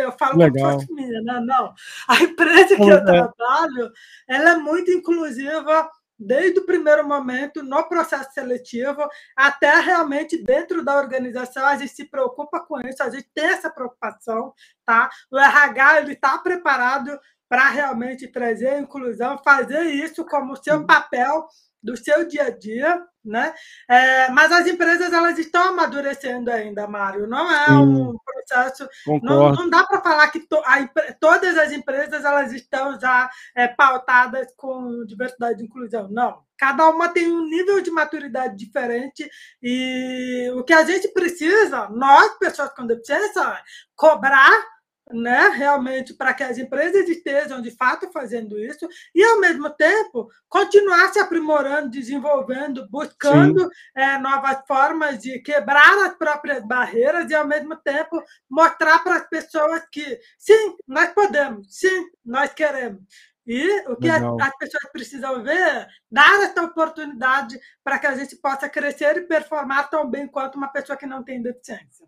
eu falo Legal. como minha, né? Não. A empresa que eu é. trabalho, ela é muito inclusiva desde o primeiro momento no processo seletivo até realmente dentro da organização a gente se preocupa com isso, a gente tem essa preocupação, tá? O RH ele está preparado para realmente trazer a inclusão, fazer isso como seu papel do seu dia a dia, né? É, mas as empresas elas estão amadurecendo ainda, Mário. Não é um processo. Não, não, dá para falar que to, a, todas as empresas elas estão já é, pautadas com diversidade e inclusão. Não. Cada uma tem um nível de maturidade diferente e o que a gente precisa, nós, pessoas com deficiência, cobrar né, realmente para que as empresas estejam de fato fazendo isso e, ao mesmo tempo, continuar se aprimorando, desenvolvendo, buscando é, novas formas de quebrar as próprias barreiras e, ao mesmo tempo, mostrar para as pessoas que, sim, nós podemos, sim, nós queremos. E o que as, as pessoas precisam ver é dar essa oportunidade para que a gente possa crescer e performar tão bem quanto uma pessoa que não tem deficiência.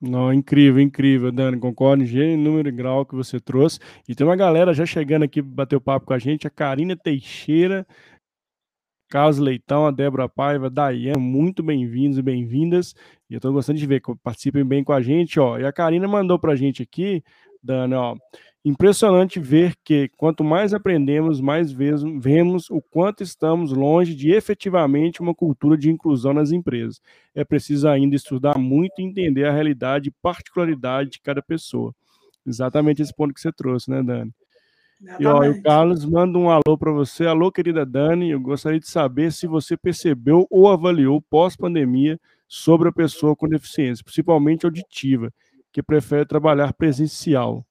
Não, incrível, incrível, Dani. Concordo em gênero, número e grau que você trouxe. E tem uma galera já chegando aqui bater o papo com a gente, a Karina Teixeira, Carlos Leitão, a Débora Paiva, Dayan, muito bem-vindos e bem-vindas. E eu estou gostando de ver participem bem com a gente, ó. E a Karina mandou para a gente aqui, Dani, ó. Impressionante ver que, quanto mais aprendemos, mais vemos o quanto estamos longe de efetivamente uma cultura de inclusão nas empresas. É preciso ainda estudar muito e entender a realidade e particularidade de cada pessoa. Exatamente esse ponto que você trouxe, né, Dani? E ó, o Carlos manda um alô para você. Alô, querida Dani, eu gostaria de saber se você percebeu ou avaliou pós-pandemia sobre a pessoa com deficiência, principalmente auditiva, que prefere trabalhar presencial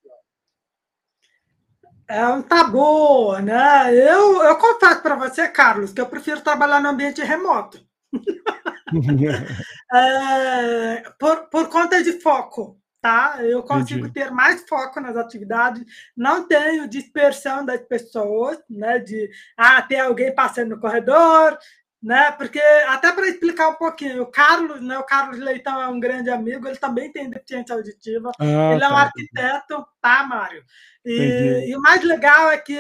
é um tabu, né? Eu, eu confesso para você, Carlos, que eu prefiro trabalhar no ambiente remoto. é, por, por conta de foco, tá? Eu consigo Entendi. ter mais foco nas atividades, não tenho dispersão das pessoas, né? De ah, ter alguém passando no corredor, né? Porque até para explicar um pouquinho, o Carlos, né? O Carlos Leitão é um grande amigo, ele também tem deficiência auditiva, ah, ele é um tá. arquiteto, tá, Mário? E, e, o mais legal é que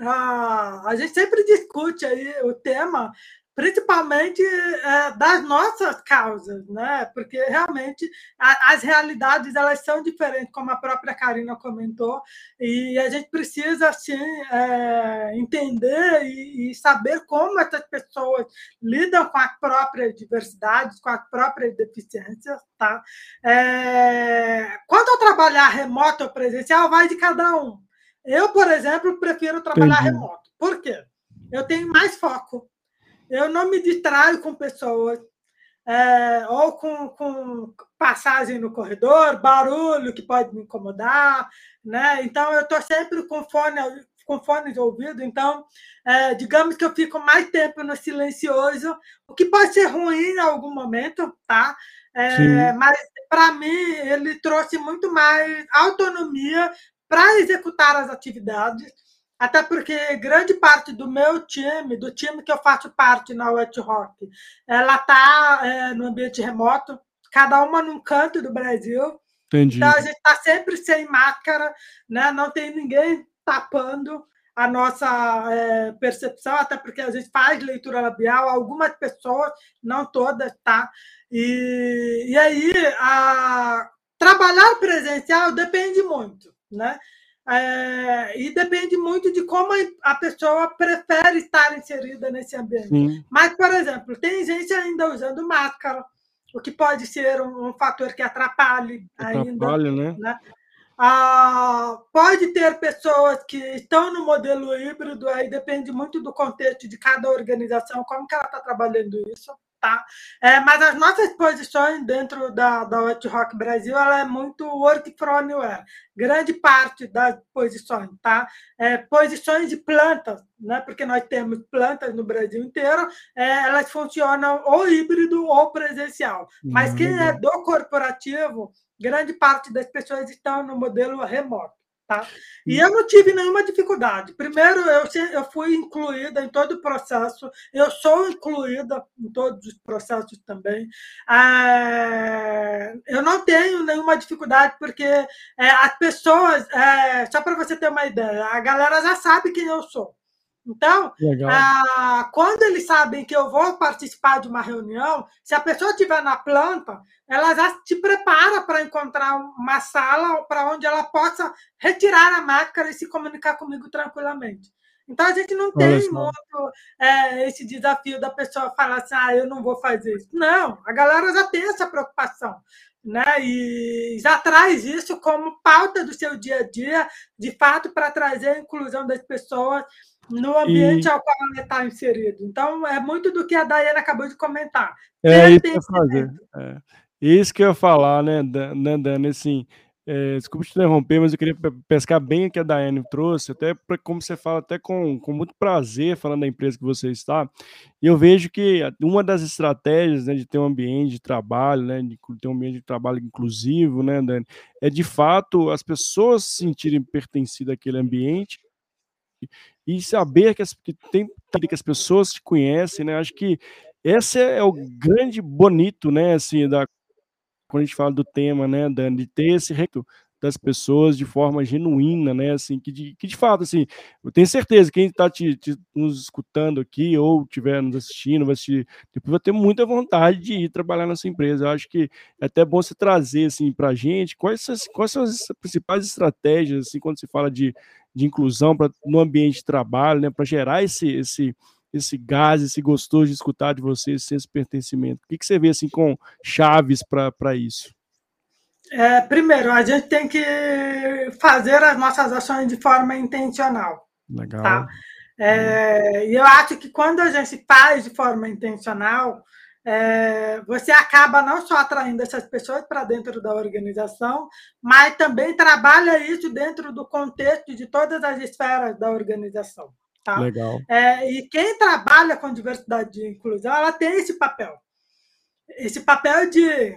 ah, a gente sempre discute aí o tema principalmente é, das nossas causas, né? Porque realmente a, as realidades elas são diferentes, como a própria Karina comentou, e a gente precisa assim é, entender e, e, saber como essas pessoas lidam com as próprias diversidades, com as próprias deficiências, tá? É, quando eu trabalhar remoto ou presencial, vai de cada um. Eu, por exemplo, prefiro trabalhar Entendi. remoto. Por quê? Eu tenho mais foco eu não me distraio com pessoas, é, ou com, com, passagem no corredor, barulho que pode me incomodar, né? Então eu estou sempre com fone com fone de ouvido, então é, digamos que eu fico mais tempo no silencioso, o que pode ser ruim em algum momento, tá? É, mas para mim ele trouxe muito mais autonomia para executar as atividades até porque grande parte do meu time, do time que eu faço parte na Wet Rock, ela está é, no ambiente remoto, cada uma num canto do Brasil. Entendi. Então a gente está sempre sem máscara, né? não tem ninguém tapando a nossa é, percepção, até porque a gente faz leitura labial, algumas pessoas, não todas, tá? E, e aí, a, trabalhar presencial depende muito, né? É, e depende muito de como a pessoa prefere estar inserida nesse ambiente. Sim. Mas, por exemplo, tem gente ainda usando máscara, o que pode ser um, um fator que atrapalhe, atrapalhe ainda. Né? né? Ah, pode ter pessoas que estão no modelo híbrido, aí depende muito do contexto de cada organização, como que ela está trabalhando isso. Tá? É, mas as nossas posições dentro da, da Hot Rock Brasil ela é muito work from anywhere. Grande parte das posições, tá? É, posições de plantas, né? porque nós temos plantas no Brasil inteiro, é, elas funcionam ou híbrido ou presencial. Mas quem é do corporativo, grande parte das pessoas estão no modelo remoto. Tá? E eu não tive nenhuma dificuldade. Primeiro, eu, eu fui incluída em todo o processo, eu sou incluída em todos os processos também. É, eu não tenho nenhuma dificuldade, porque é, as pessoas, é, só para você ter uma ideia, a galera já sabe quem eu sou. Então, ah, quando eles sabem que eu vou participar de uma reunião, se a pessoa estiver na planta, ela já te prepara para encontrar uma sala para onde ela possa retirar a máscara e se comunicar comigo tranquilamente. Então, a gente não tem muito é, esse desafio da pessoa falar assim, ah, eu não vou fazer isso. Não, a galera já tem essa preocupação. Né? E já traz isso como pauta do seu dia a dia, de fato, para trazer a inclusão das pessoas no ambiente e... ao qual ela está inserido. Então, é muito do que a Daiane acabou de comentar. É isso que eu fazer. É. Isso que eu ia falar, né, né Dani? Assim, é, desculpa te interromper, mas eu queria pescar bem o que a Daiane trouxe, até pra, como você fala, até com, com muito prazer, falando da empresa que você está. E eu vejo que uma das estratégias né, de ter um ambiente de trabalho, né, de ter um ambiente de trabalho inclusivo, né, Dani, é de fato as pessoas se sentirem pertencidas àquele ambiente e saber que, as, que tem que as pessoas te conhecem, né? Acho que esse é o grande bonito, né? Assim, da quando a gente fala do tema, né, de ter esse recto das pessoas de forma genuína, né? Assim, que de, que de fato, assim, eu tenho certeza que quem está te, te, nos escutando aqui ou estiver nos assistindo, vai assistir, depois vai ter muita vontade de ir trabalhar nessa empresa. Eu acho que é até bom você trazer assim para a gente quais, quais são as principais estratégias assim quando se fala de, de inclusão pra, no ambiente de trabalho, né? Para gerar esse, esse esse gás, esse gostoso de escutar de vocês, esse pertencimento. O que, que você vê assim com chaves para isso? É, primeiro, a gente tem que fazer as nossas ações de forma intencional. Legal. Tá? É, e eu acho que quando a gente faz de forma intencional, é, você acaba não só atraindo essas pessoas para dentro da organização, mas também trabalha isso dentro do contexto de todas as esferas da organização. Tá? Legal. É, e quem trabalha com diversidade e inclusão, ela tem esse papel. Esse papel de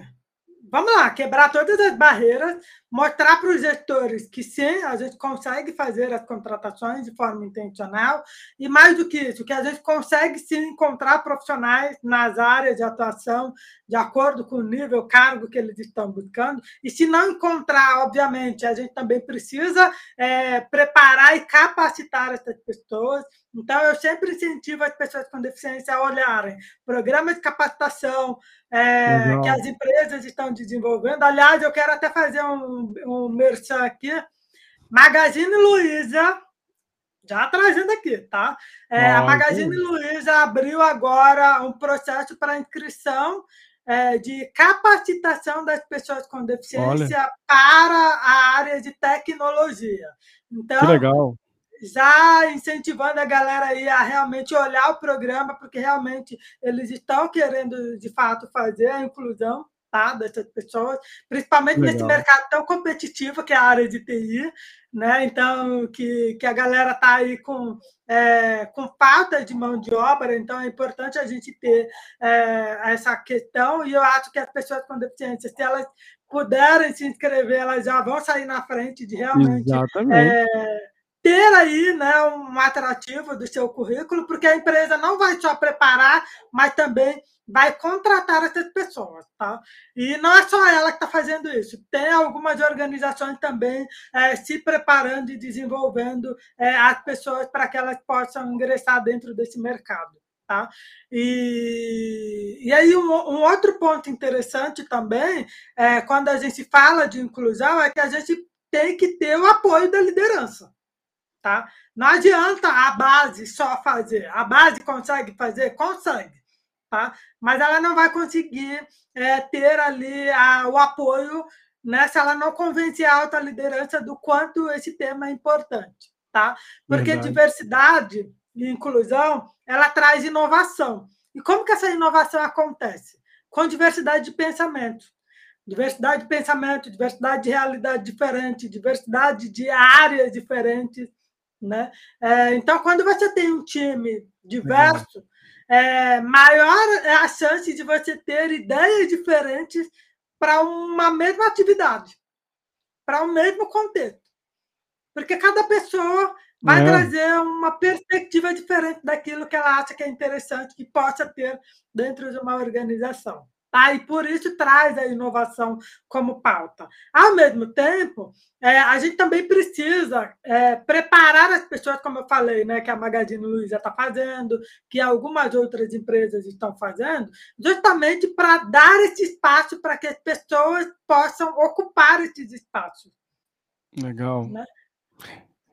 vamos lá, quebrar todas as barreiras, mostrar para os gestores que sim, a gente consegue fazer as contratações de forma intencional e mais do que isso, que a gente consegue sim encontrar profissionais nas áreas de atuação de acordo com o nível, cargo que eles estão buscando. E se não encontrar, obviamente, a gente também precisa é, preparar e capacitar essas pessoas. Então, eu sempre incentivo as pessoas com deficiência a olharem programas de capacitação é, que as empresas estão desenvolvendo. Aliás, eu quero até fazer um, um merchan aqui. Magazine Luiza, já trazendo aqui, tá? É, a Magazine Luiza abriu agora um processo para inscrição é, de capacitação das pessoas com deficiência Olha. para a área de tecnologia. Então, que legal. Já incentivando a galera aí a realmente olhar o programa, porque realmente eles estão querendo, de fato, fazer a inclusão tá, dessas pessoas, principalmente Legal. nesse mercado tão competitivo que é a área de TI, né? Então, que, que a galera está aí com, é, com falta de mão de obra, então é importante a gente ter é, essa questão, e eu acho que as pessoas com deficiência, se elas puderem se inscrever, elas já vão sair na frente de realmente é, ter aí né, um atrativo do seu currículo, porque a empresa não vai só preparar, mas também vai contratar essas pessoas, tá? E não é só ela que está fazendo isso. Tem algumas organizações também é, se preparando e desenvolvendo é, as pessoas para que elas possam ingressar dentro desse mercado. Tá? E, e aí, um, um outro ponto interessante também, é, quando a gente fala de inclusão, é que a gente tem que ter o apoio da liderança. Tá? Não adianta a base só fazer. A base consegue fazer? Consegue tá? mas ela não vai conseguir é, ter ali a, o apoio né, se ela não convencer a alta liderança do quanto esse tema é importante, tá? Porque Verdade. diversidade e inclusão, ela traz inovação. E como que essa inovação acontece? Com diversidade de pensamento. Diversidade de pensamento, diversidade de realidade diferente, diversidade de áreas diferentes, né? É, então, quando você tem um time diverso, é, maior é a chance de você ter ideias diferentes para uma mesma atividade, para o um mesmo contexto. Porque cada pessoa vai é. trazer uma perspectiva diferente daquilo que ela acha que é interessante que possa ter dentro de uma organização. Tá? E por isso traz a inovação como pauta. Ao mesmo tempo, é, a gente também precisa é, preparar as pessoas, como eu falei, né, que a Magazine Luiza está fazendo, que algumas outras empresas estão fazendo, justamente para dar esse espaço para que as pessoas possam ocupar esses espaços. Legal. Né?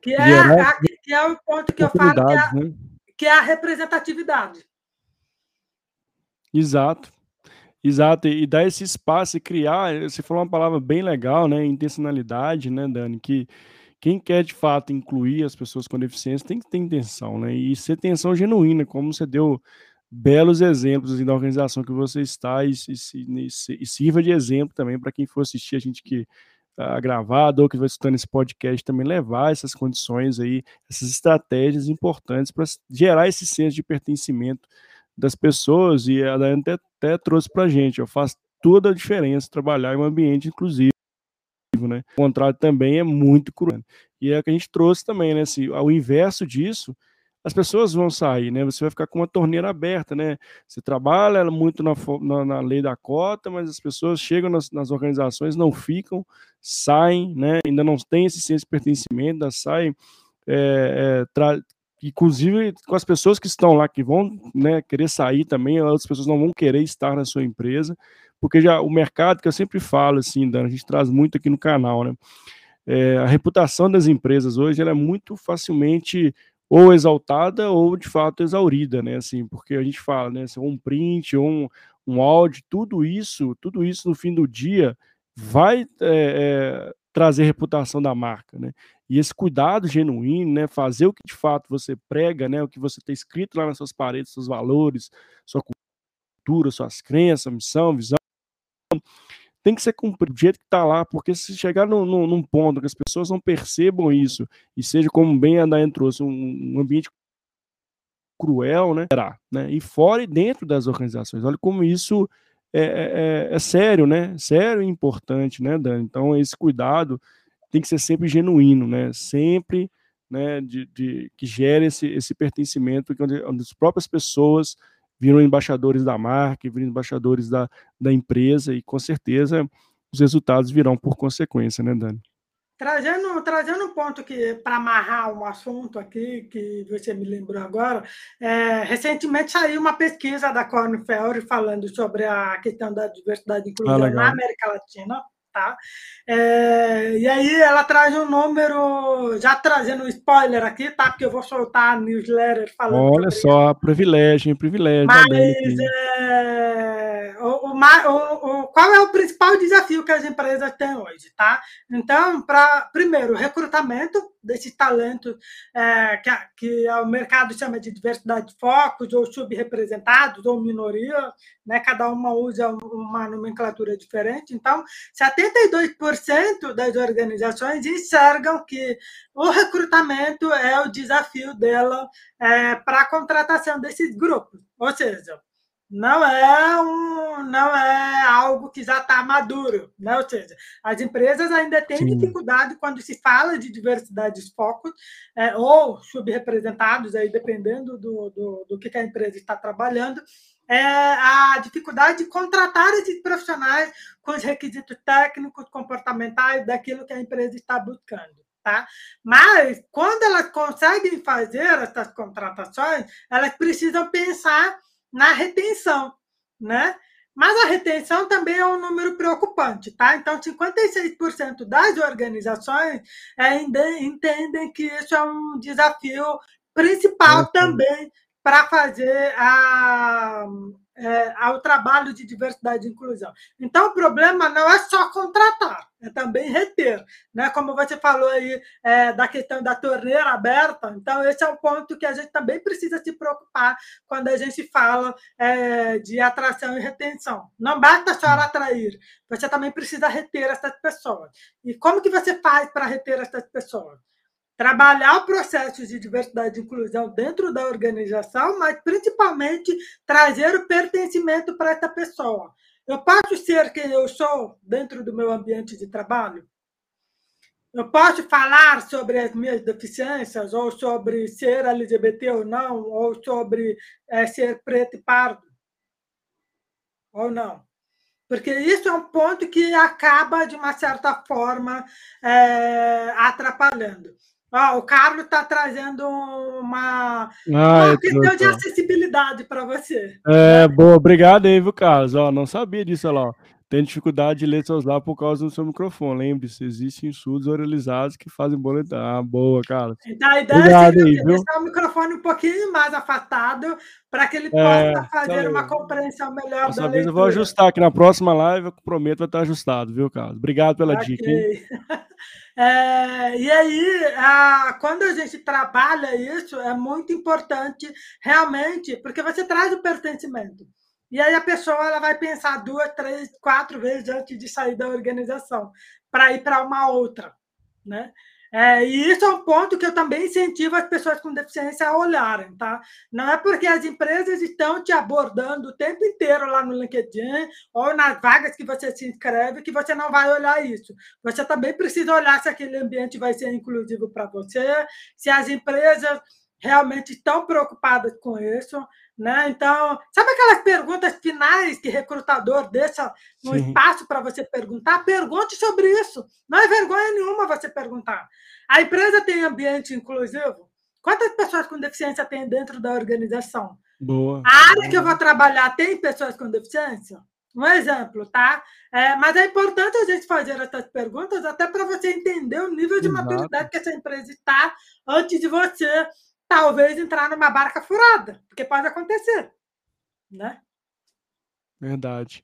Que, é, a, que é o ponto que eu falo que é, né? que é a representatividade. Exato. Exato, e dar esse espaço e criar, você falou uma palavra bem legal, né? Intencionalidade, né, Dani? Que quem quer de fato incluir as pessoas com deficiência tem que ter intenção, né? E ser intenção genuína, como você deu belos exemplos assim, da organização que você está e, e, e, sirva de exemplo também para quem for assistir a gente que tá gravado ou que vai escutando esse podcast também levar essas condições aí, essas estratégias importantes para gerar esse senso de pertencimento das pessoas, e a Daiane até, até trouxe para a gente, eu faço toda a diferença trabalhar em um ambiente inclusivo, né? O contrário também é muito cruel. E é o que a gente trouxe também, né? Se, ao inverso disso, as pessoas vão sair, né? Você vai ficar com uma torneira aberta, né? Você trabalha muito na, na, na lei da cota, mas as pessoas chegam nas, nas, organizações, não ficam, saem, né? Ainda não tem esse senso de pertencimento, ainda saem é, é, inclusive com as pessoas que estão lá, que vão né, querer sair também, outras pessoas não vão querer estar na sua empresa, porque já o mercado, que eu sempre falo, assim, Dan, a gente traz muito aqui no canal, né? É, a reputação das empresas hoje ela é muito facilmente ou exaltada ou de fato exaurida, né? Assim, porque a gente fala, né? Um print, um, um áudio, tudo isso, tudo isso no fim do dia vai é, é, trazer reputação da marca, né? E esse cuidado genuíno, né, fazer o que de fato você prega, né, o que você tem escrito lá nas suas paredes, seus valores, sua cultura, suas crenças, missão, visão, tem que ser cumprido do jeito que está lá, porque se chegar num, num, ponto que as pessoas não percebam isso, e seja como bem a Dayan trouxe, um, um ambiente cruel, né, né, e fora e dentro das organizações. Olha como isso é, é, é, é sério, né, sério e importante, né, Dan? Então, esse cuidado tem que ser sempre genuíno, né? Sempre né, de, de que gere esse, esse pertencimento, onde, onde as próprias pessoas viram embaixadores da marca, viram embaixadores da, da empresa, e com certeza os resultados virão por consequência, né, Dani? Trazendo, trazendo um ponto que para amarrar um assunto aqui que você me lembrou agora, é, recentemente saiu uma pesquisa da Cornfeld falando sobre a questão da diversidade e inclusão ah, na América Latina tá? É, e aí ela traz um número, já trazendo um spoiler aqui, tá? Porque eu vou soltar a newsletter falando. Olha só, privilégio, privilégio. Mas é, o, o, qual é o principal desafio que as empresas têm hoje, tá? Então, para primeiro, recrutamento desses talentos é, que, que o mercado chama de diversidade de focos, ou subrepresentados, ou minoria, né? cada uma usa uma nomenclatura diferente. Então, 72% das organizações enxergam que o recrutamento é o desafio dela é, para a contratação desses grupos. Ou seja, não é um, não é algo que já está maduro, né? Ou seja, as empresas ainda têm Sim. dificuldade quando se fala de diversidade de focos é, ou subrepresentados, aí dependendo do, do, do que a empresa está trabalhando, é a dificuldade de contratar esses profissionais com os requisitos técnicos, comportamentais daquilo que a empresa está buscando. Tá? Mas quando elas conseguem fazer essas contratações, elas precisam pensar na retenção, né? Mas a retenção também é um número preocupante, tá? Então, 56% das organizações ainda entendem que isso é um desafio principal também para fazer a, é, ao trabalho de diversidade e inclusão. Então, o problema não é só contratar, é também reter. Né? Como você falou aí é, da questão da torneira aberta, então esse é um ponto que a gente também precisa se preocupar quando a gente fala é, de atração e retenção. Não basta só atrair, você também precisa reter essas pessoas. E como que você faz para reter essas pessoas? Trabalhar o processo de diversidade e inclusão dentro da organização, mas principalmente trazer o pertencimento para essa pessoa. Eu posso ser quem eu sou dentro do meu ambiente de trabalho? Eu posso falar sobre as minhas deficiências, ou sobre ser LGBT ou não, ou sobre é, ser preto e pardo? Ou não? Porque isso é um ponto que acaba, de uma certa forma, é, atrapalhando. Ah, o Carlos está trazendo uma, ah, uma questão de acessibilidade para você. É, boa, obrigado aí, viu, Carlos? Ó, não sabia disso, olha lá. Tem dificuldade de ler seus lábios por causa do seu microfone. Lembre-se, existem surdos oralizados que fazem boletar. Ah, boa, Carlos. Então, a ideia Obrigado é aí, deixar o microfone um pouquinho mais afastado para que ele é, possa é, fazer uma compreensão melhor Dessa da vez leitura. eu vou ajustar aqui na próxima live, eu prometo vai estar ajustado, viu, Carlos? Obrigado pela okay. dica. É, e aí, a, quando a gente trabalha isso, é muito importante realmente, porque você traz o pertencimento. E aí a pessoa ela vai pensar duas, três, quatro vezes antes de sair da organização para ir para uma outra, né? É, e isso é um ponto que eu também incentivo as pessoas com deficiência a olharem, tá? Não é porque as empresas estão te abordando o tempo inteiro lá no LinkedIn ou nas vagas que você se inscreve que você não vai olhar isso. Você também precisa olhar se aquele ambiente vai ser inclusivo para você, se as empresas realmente estão preocupadas com isso, né? Então, sabe aquelas perguntas finais que recrutador deixa no Sim. espaço para você perguntar? Pergunte sobre isso. Não é vergonha nenhuma você perguntar. A empresa tem ambiente inclusivo? Quantas pessoas com deficiência tem dentro da organização? Boa. A área que eu vou trabalhar tem pessoas com deficiência? Um exemplo, tá? É, mas é importante a gente fazer essas perguntas até para você entender o nível de Exato. maturidade que essa empresa está antes de você talvez entrar numa barca furada, porque pode acontecer, né? Verdade.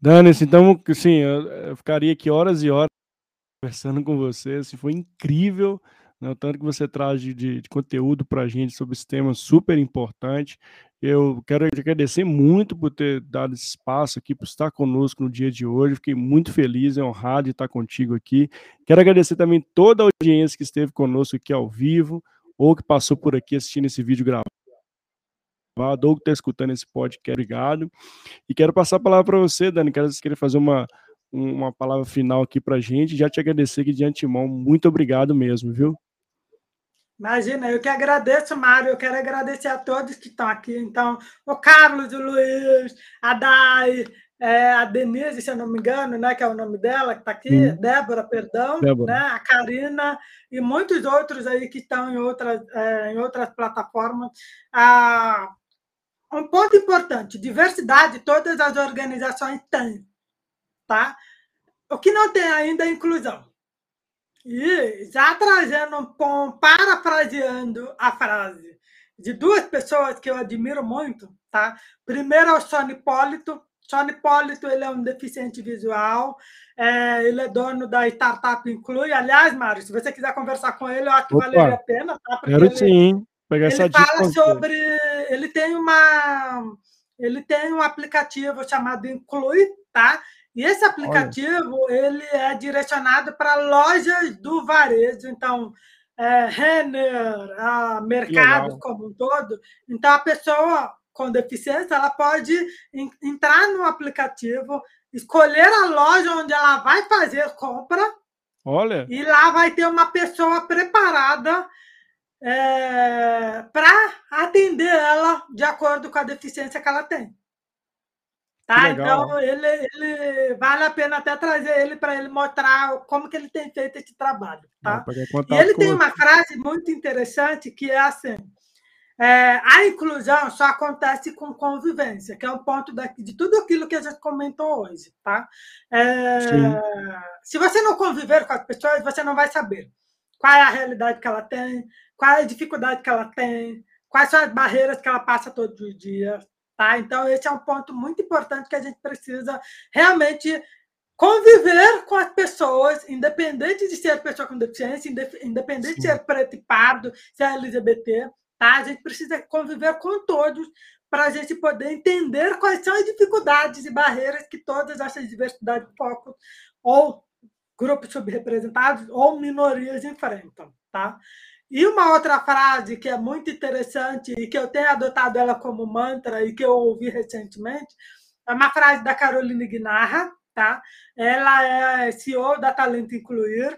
Danis, então, assim, eu, ficaria aqui horas e horas conversando com você, assim, foi incrível, né, o tanto que você traz de, de, conteúdo para a gente sobre esse tema super importante. Eu quero agradecer muito por ter dado esse espaço aqui, por estar conosco no dia de hoje. Fiquei muito feliz e honrado de estar contigo aqui. Quero agradecer também toda a audiência que esteve conosco aqui ao vivo, ou que passou por aqui assistindo esse vídeo gravado, ou que está escutando esse podcast, obrigado. E quero passar a palavra para você, Dani, quero querer fazer uma, uma palavra final aqui para a gente, já te agradecer aqui de antemão, muito obrigado mesmo, viu? Imagina, eu que agradeço, Mário, eu quero agradecer a todos que estão aqui, então, o Carlos, o Luiz, a Dai, é, a Denise, se eu não me engano, né, que é o nome dela, que está aqui. Débora, perdão, Débora. Né, a Karina e muitos outros aí que estão em outras, é, em outras plataformas. Ah, um ponto importante, diversidade todas as organizações têm, tá? O que não tem ainda é inclusão. E já trazendo um parafraseando a frase de duas pessoas que eu admiro muito, tá? Primeiro é o Sônia Hipólito, Sean Hipólito, ele é um deficiente visual, é, ele é dono da startup Inclui. Aliás, Mário, se você quiser conversar com ele, eu acho que Opa, valeria a pena. Tá? Quero ele, sim, pegar ele essa fala sobre... Ele tem uma... Ele tem um aplicativo chamado Inclui, tá? E esse aplicativo, Olha. ele é direcionado para lojas do varejo. Então, é, Renner, a mercado como um todo. Então, a pessoa com deficiência, ela pode entrar no aplicativo, escolher a loja onde ela vai fazer compra. Olha. E lá vai ter uma pessoa preparada é, para atender ela de acordo com a deficiência que ela tem. Tá? Então, ele, ele vale a pena até trazer ele para ele mostrar como que ele tem feito esse trabalho. Tá? E ele tem uma frase muito interessante que é assim: é, a inclusão só acontece com convivência, que é um ponto de tudo aquilo que a gente comentou hoje. Tá? É, se você não conviver com as pessoas, você não vai saber qual é a realidade que ela tem, qual é a dificuldade que ela tem, quais são as barreiras que ela passa todos os dias. Tá? Então, esse é um ponto muito importante que a gente precisa realmente conviver com as pessoas, independente de ser pessoa com deficiência, independente Sim. de ser preto e pardo, se é LGBT, tá? A gente precisa conviver com todos para a gente poder entender quais são as dificuldades e barreiras que todas essas diversidades de focos ou grupos subrepresentados ou minorias enfrentam, tá? E uma outra frase que é muito interessante e que eu tenho adotado ela como mantra e que eu ouvi recentemente é uma frase da Caroline Guinarra, tá? Ela é CEO da Talento Incluir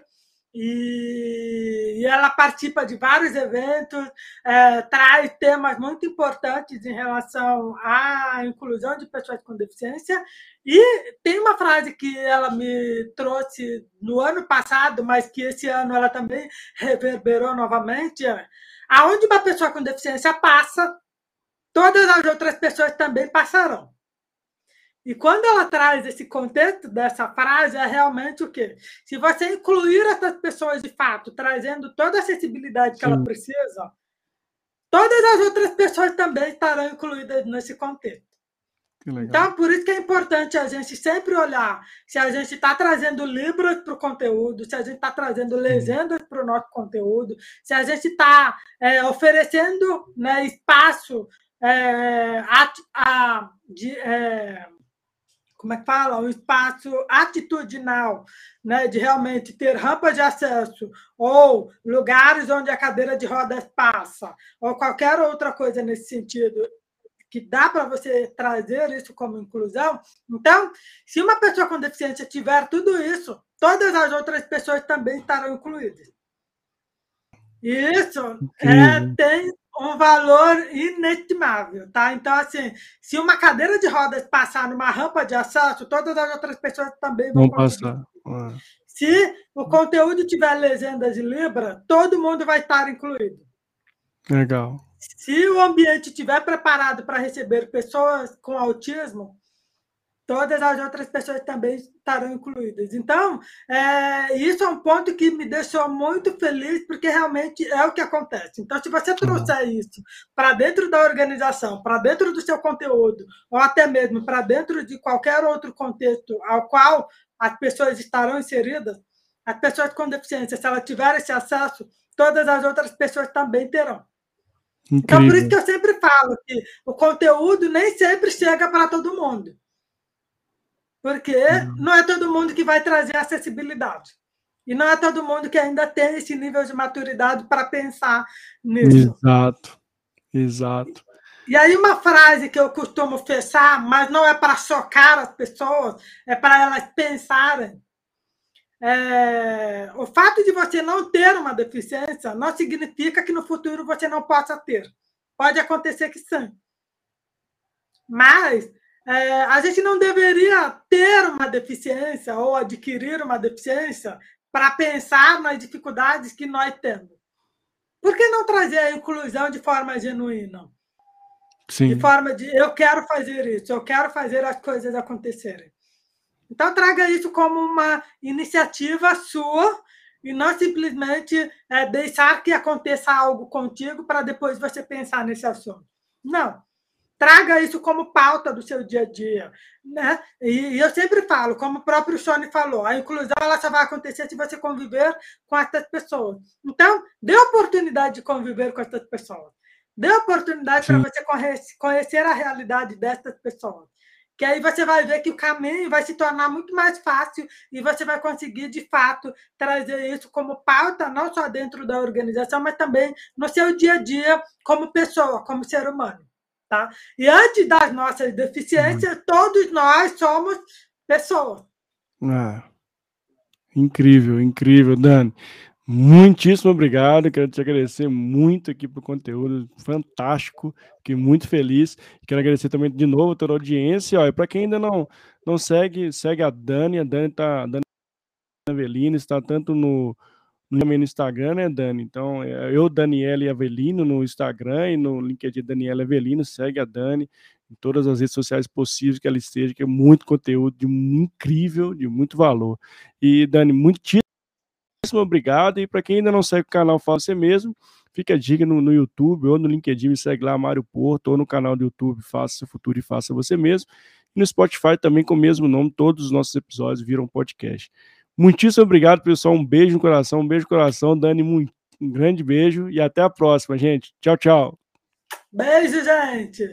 e, e ela participa de vários eventos, é, traz temas muito importantes em relação à inclusão de pessoas com deficiência. E tem uma frase que ela me trouxe no ano passado, mas que esse ano ela também reverberou novamente: é, aonde uma pessoa com deficiência passa, todas as outras pessoas também passarão. E quando ela traz esse contexto dessa frase, é realmente o quê? Se você incluir essas pessoas de fato, trazendo toda a acessibilidade que Sim. ela precisa, todas as outras pessoas também estarão incluídas nesse contexto. Então, por isso que é importante a gente sempre olhar se a gente está trazendo libras para o conteúdo, se a gente está trazendo legendas para o nosso conteúdo, se a gente está é, oferecendo né, espaço é, a, a, de, é, como é que fala? Um espaço atitudinal, né? de realmente ter rampas de acesso ou lugares onde a cadeira de rodas passa, ou qualquer outra coisa nesse sentido, que dá para você trazer isso como inclusão. Então, se uma pessoa com deficiência tiver tudo isso, todas as outras pessoas também estarão incluídas. Isso é, tem um valor inestimável, tá? Então, assim, se uma cadeira de rodas passar numa rampa de acesso, todas as outras pessoas também vão, vão passar. Ah. Se o conteúdo tiver legendas de Libra, todo mundo vai estar incluído. Legal. Se o ambiente estiver preparado para receber pessoas com autismo, todas as outras pessoas também estarão incluídas. Então, é, isso é um ponto que me deixou muito feliz, porque realmente é o que acontece. Então, se você trouxer isso para dentro da organização, para dentro do seu conteúdo, ou até mesmo para dentro de qualquer outro contexto ao qual as pessoas estarão inseridas, as pessoas com deficiência, se elas tiverem esse acesso, todas as outras pessoas também terão. Incrível. Então, por isso que eu sempre falo que o conteúdo nem sempre chega para todo mundo porque uhum. não é todo mundo que vai trazer acessibilidade. E não é todo mundo que ainda tem esse nível de maturidade para pensar nisso. Exato, exato. E aí, uma frase que eu costumo fechar, mas não é para chocar as pessoas, é para elas pensarem. É, o fato de você não ter uma deficiência não significa que no futuro você não possa ter. Pode acontecer que sim. Mas é, a gente não deveria ter uma deficiência ou adquirir uma deficiência para pensar nas dificuldades que nós temos. Por que não trazer a inclusão de forma genuína? Sim. De forma de eu quero fazer isso, eu quero fazer as coisas acontecerem. Então, traga isso como uma iniciativa sua e não simplesmente é, deixar que aconteça algo contigo para depois você pensar nesse assunto. Não. Traga isso como pauta do seu dia a dia. Né? E, e eu sempre falo, como o próprio Sony falou, a inclusão ela só vai acontecer se você conviver com essas pessoas. Então, dê oportunidade de conviver com essas pessoas. Dê oportunidade para você conhecer a realidade dessas pessoas. Que aí você vai ver que o caminho vai se tornar muito mais fácil e você vai conseguir, de fato, trazer isso como pauta, não só dentro da organização, mas também no seu dia a dia, como pessoa, como ser humano. Tá? E antes das nossas deficiências, uhum. todos nós somos pessoas. Ah, incrível, incrível, Dani. Muitíssimo obrigado. Quero te agradecer muito aqui pelo conteúdo fantástico. Fiquei muito feliz. Quero agradecer também de novo a toda a audiência. E para quem ainda não, não segue, segue a Dani. A Dani está. Dani Avelino está tanto no, também no Instagram, né, Dani? Então, é, eu, Daniela Avelino, no Instagram e no LinkedIn Daniela Avelino, segue a Dani em todas as redes sociais possíveis que ela esteja, que é muito conteúdo de incrível, de muito valor. E, Dani, muitíssimo obrigado. E para quem ainda não segue o canal, fala você mesmo. fica a dica no, no YouTube ou no LinkedIn, me segue lá, Mário Porto, ou no canal do YouTube, Faça Seu Futuro e Faça Você Mesmo. E no Spotify também com o mesmo nome, todos os nossos episódios viram podcast. Muitíssimo obrigado, pessoal. Um beijo no coração, um beijo no coração. Dani, um grande beijo e até a próxima, gente. Tchau, tchau. Beijo, gente.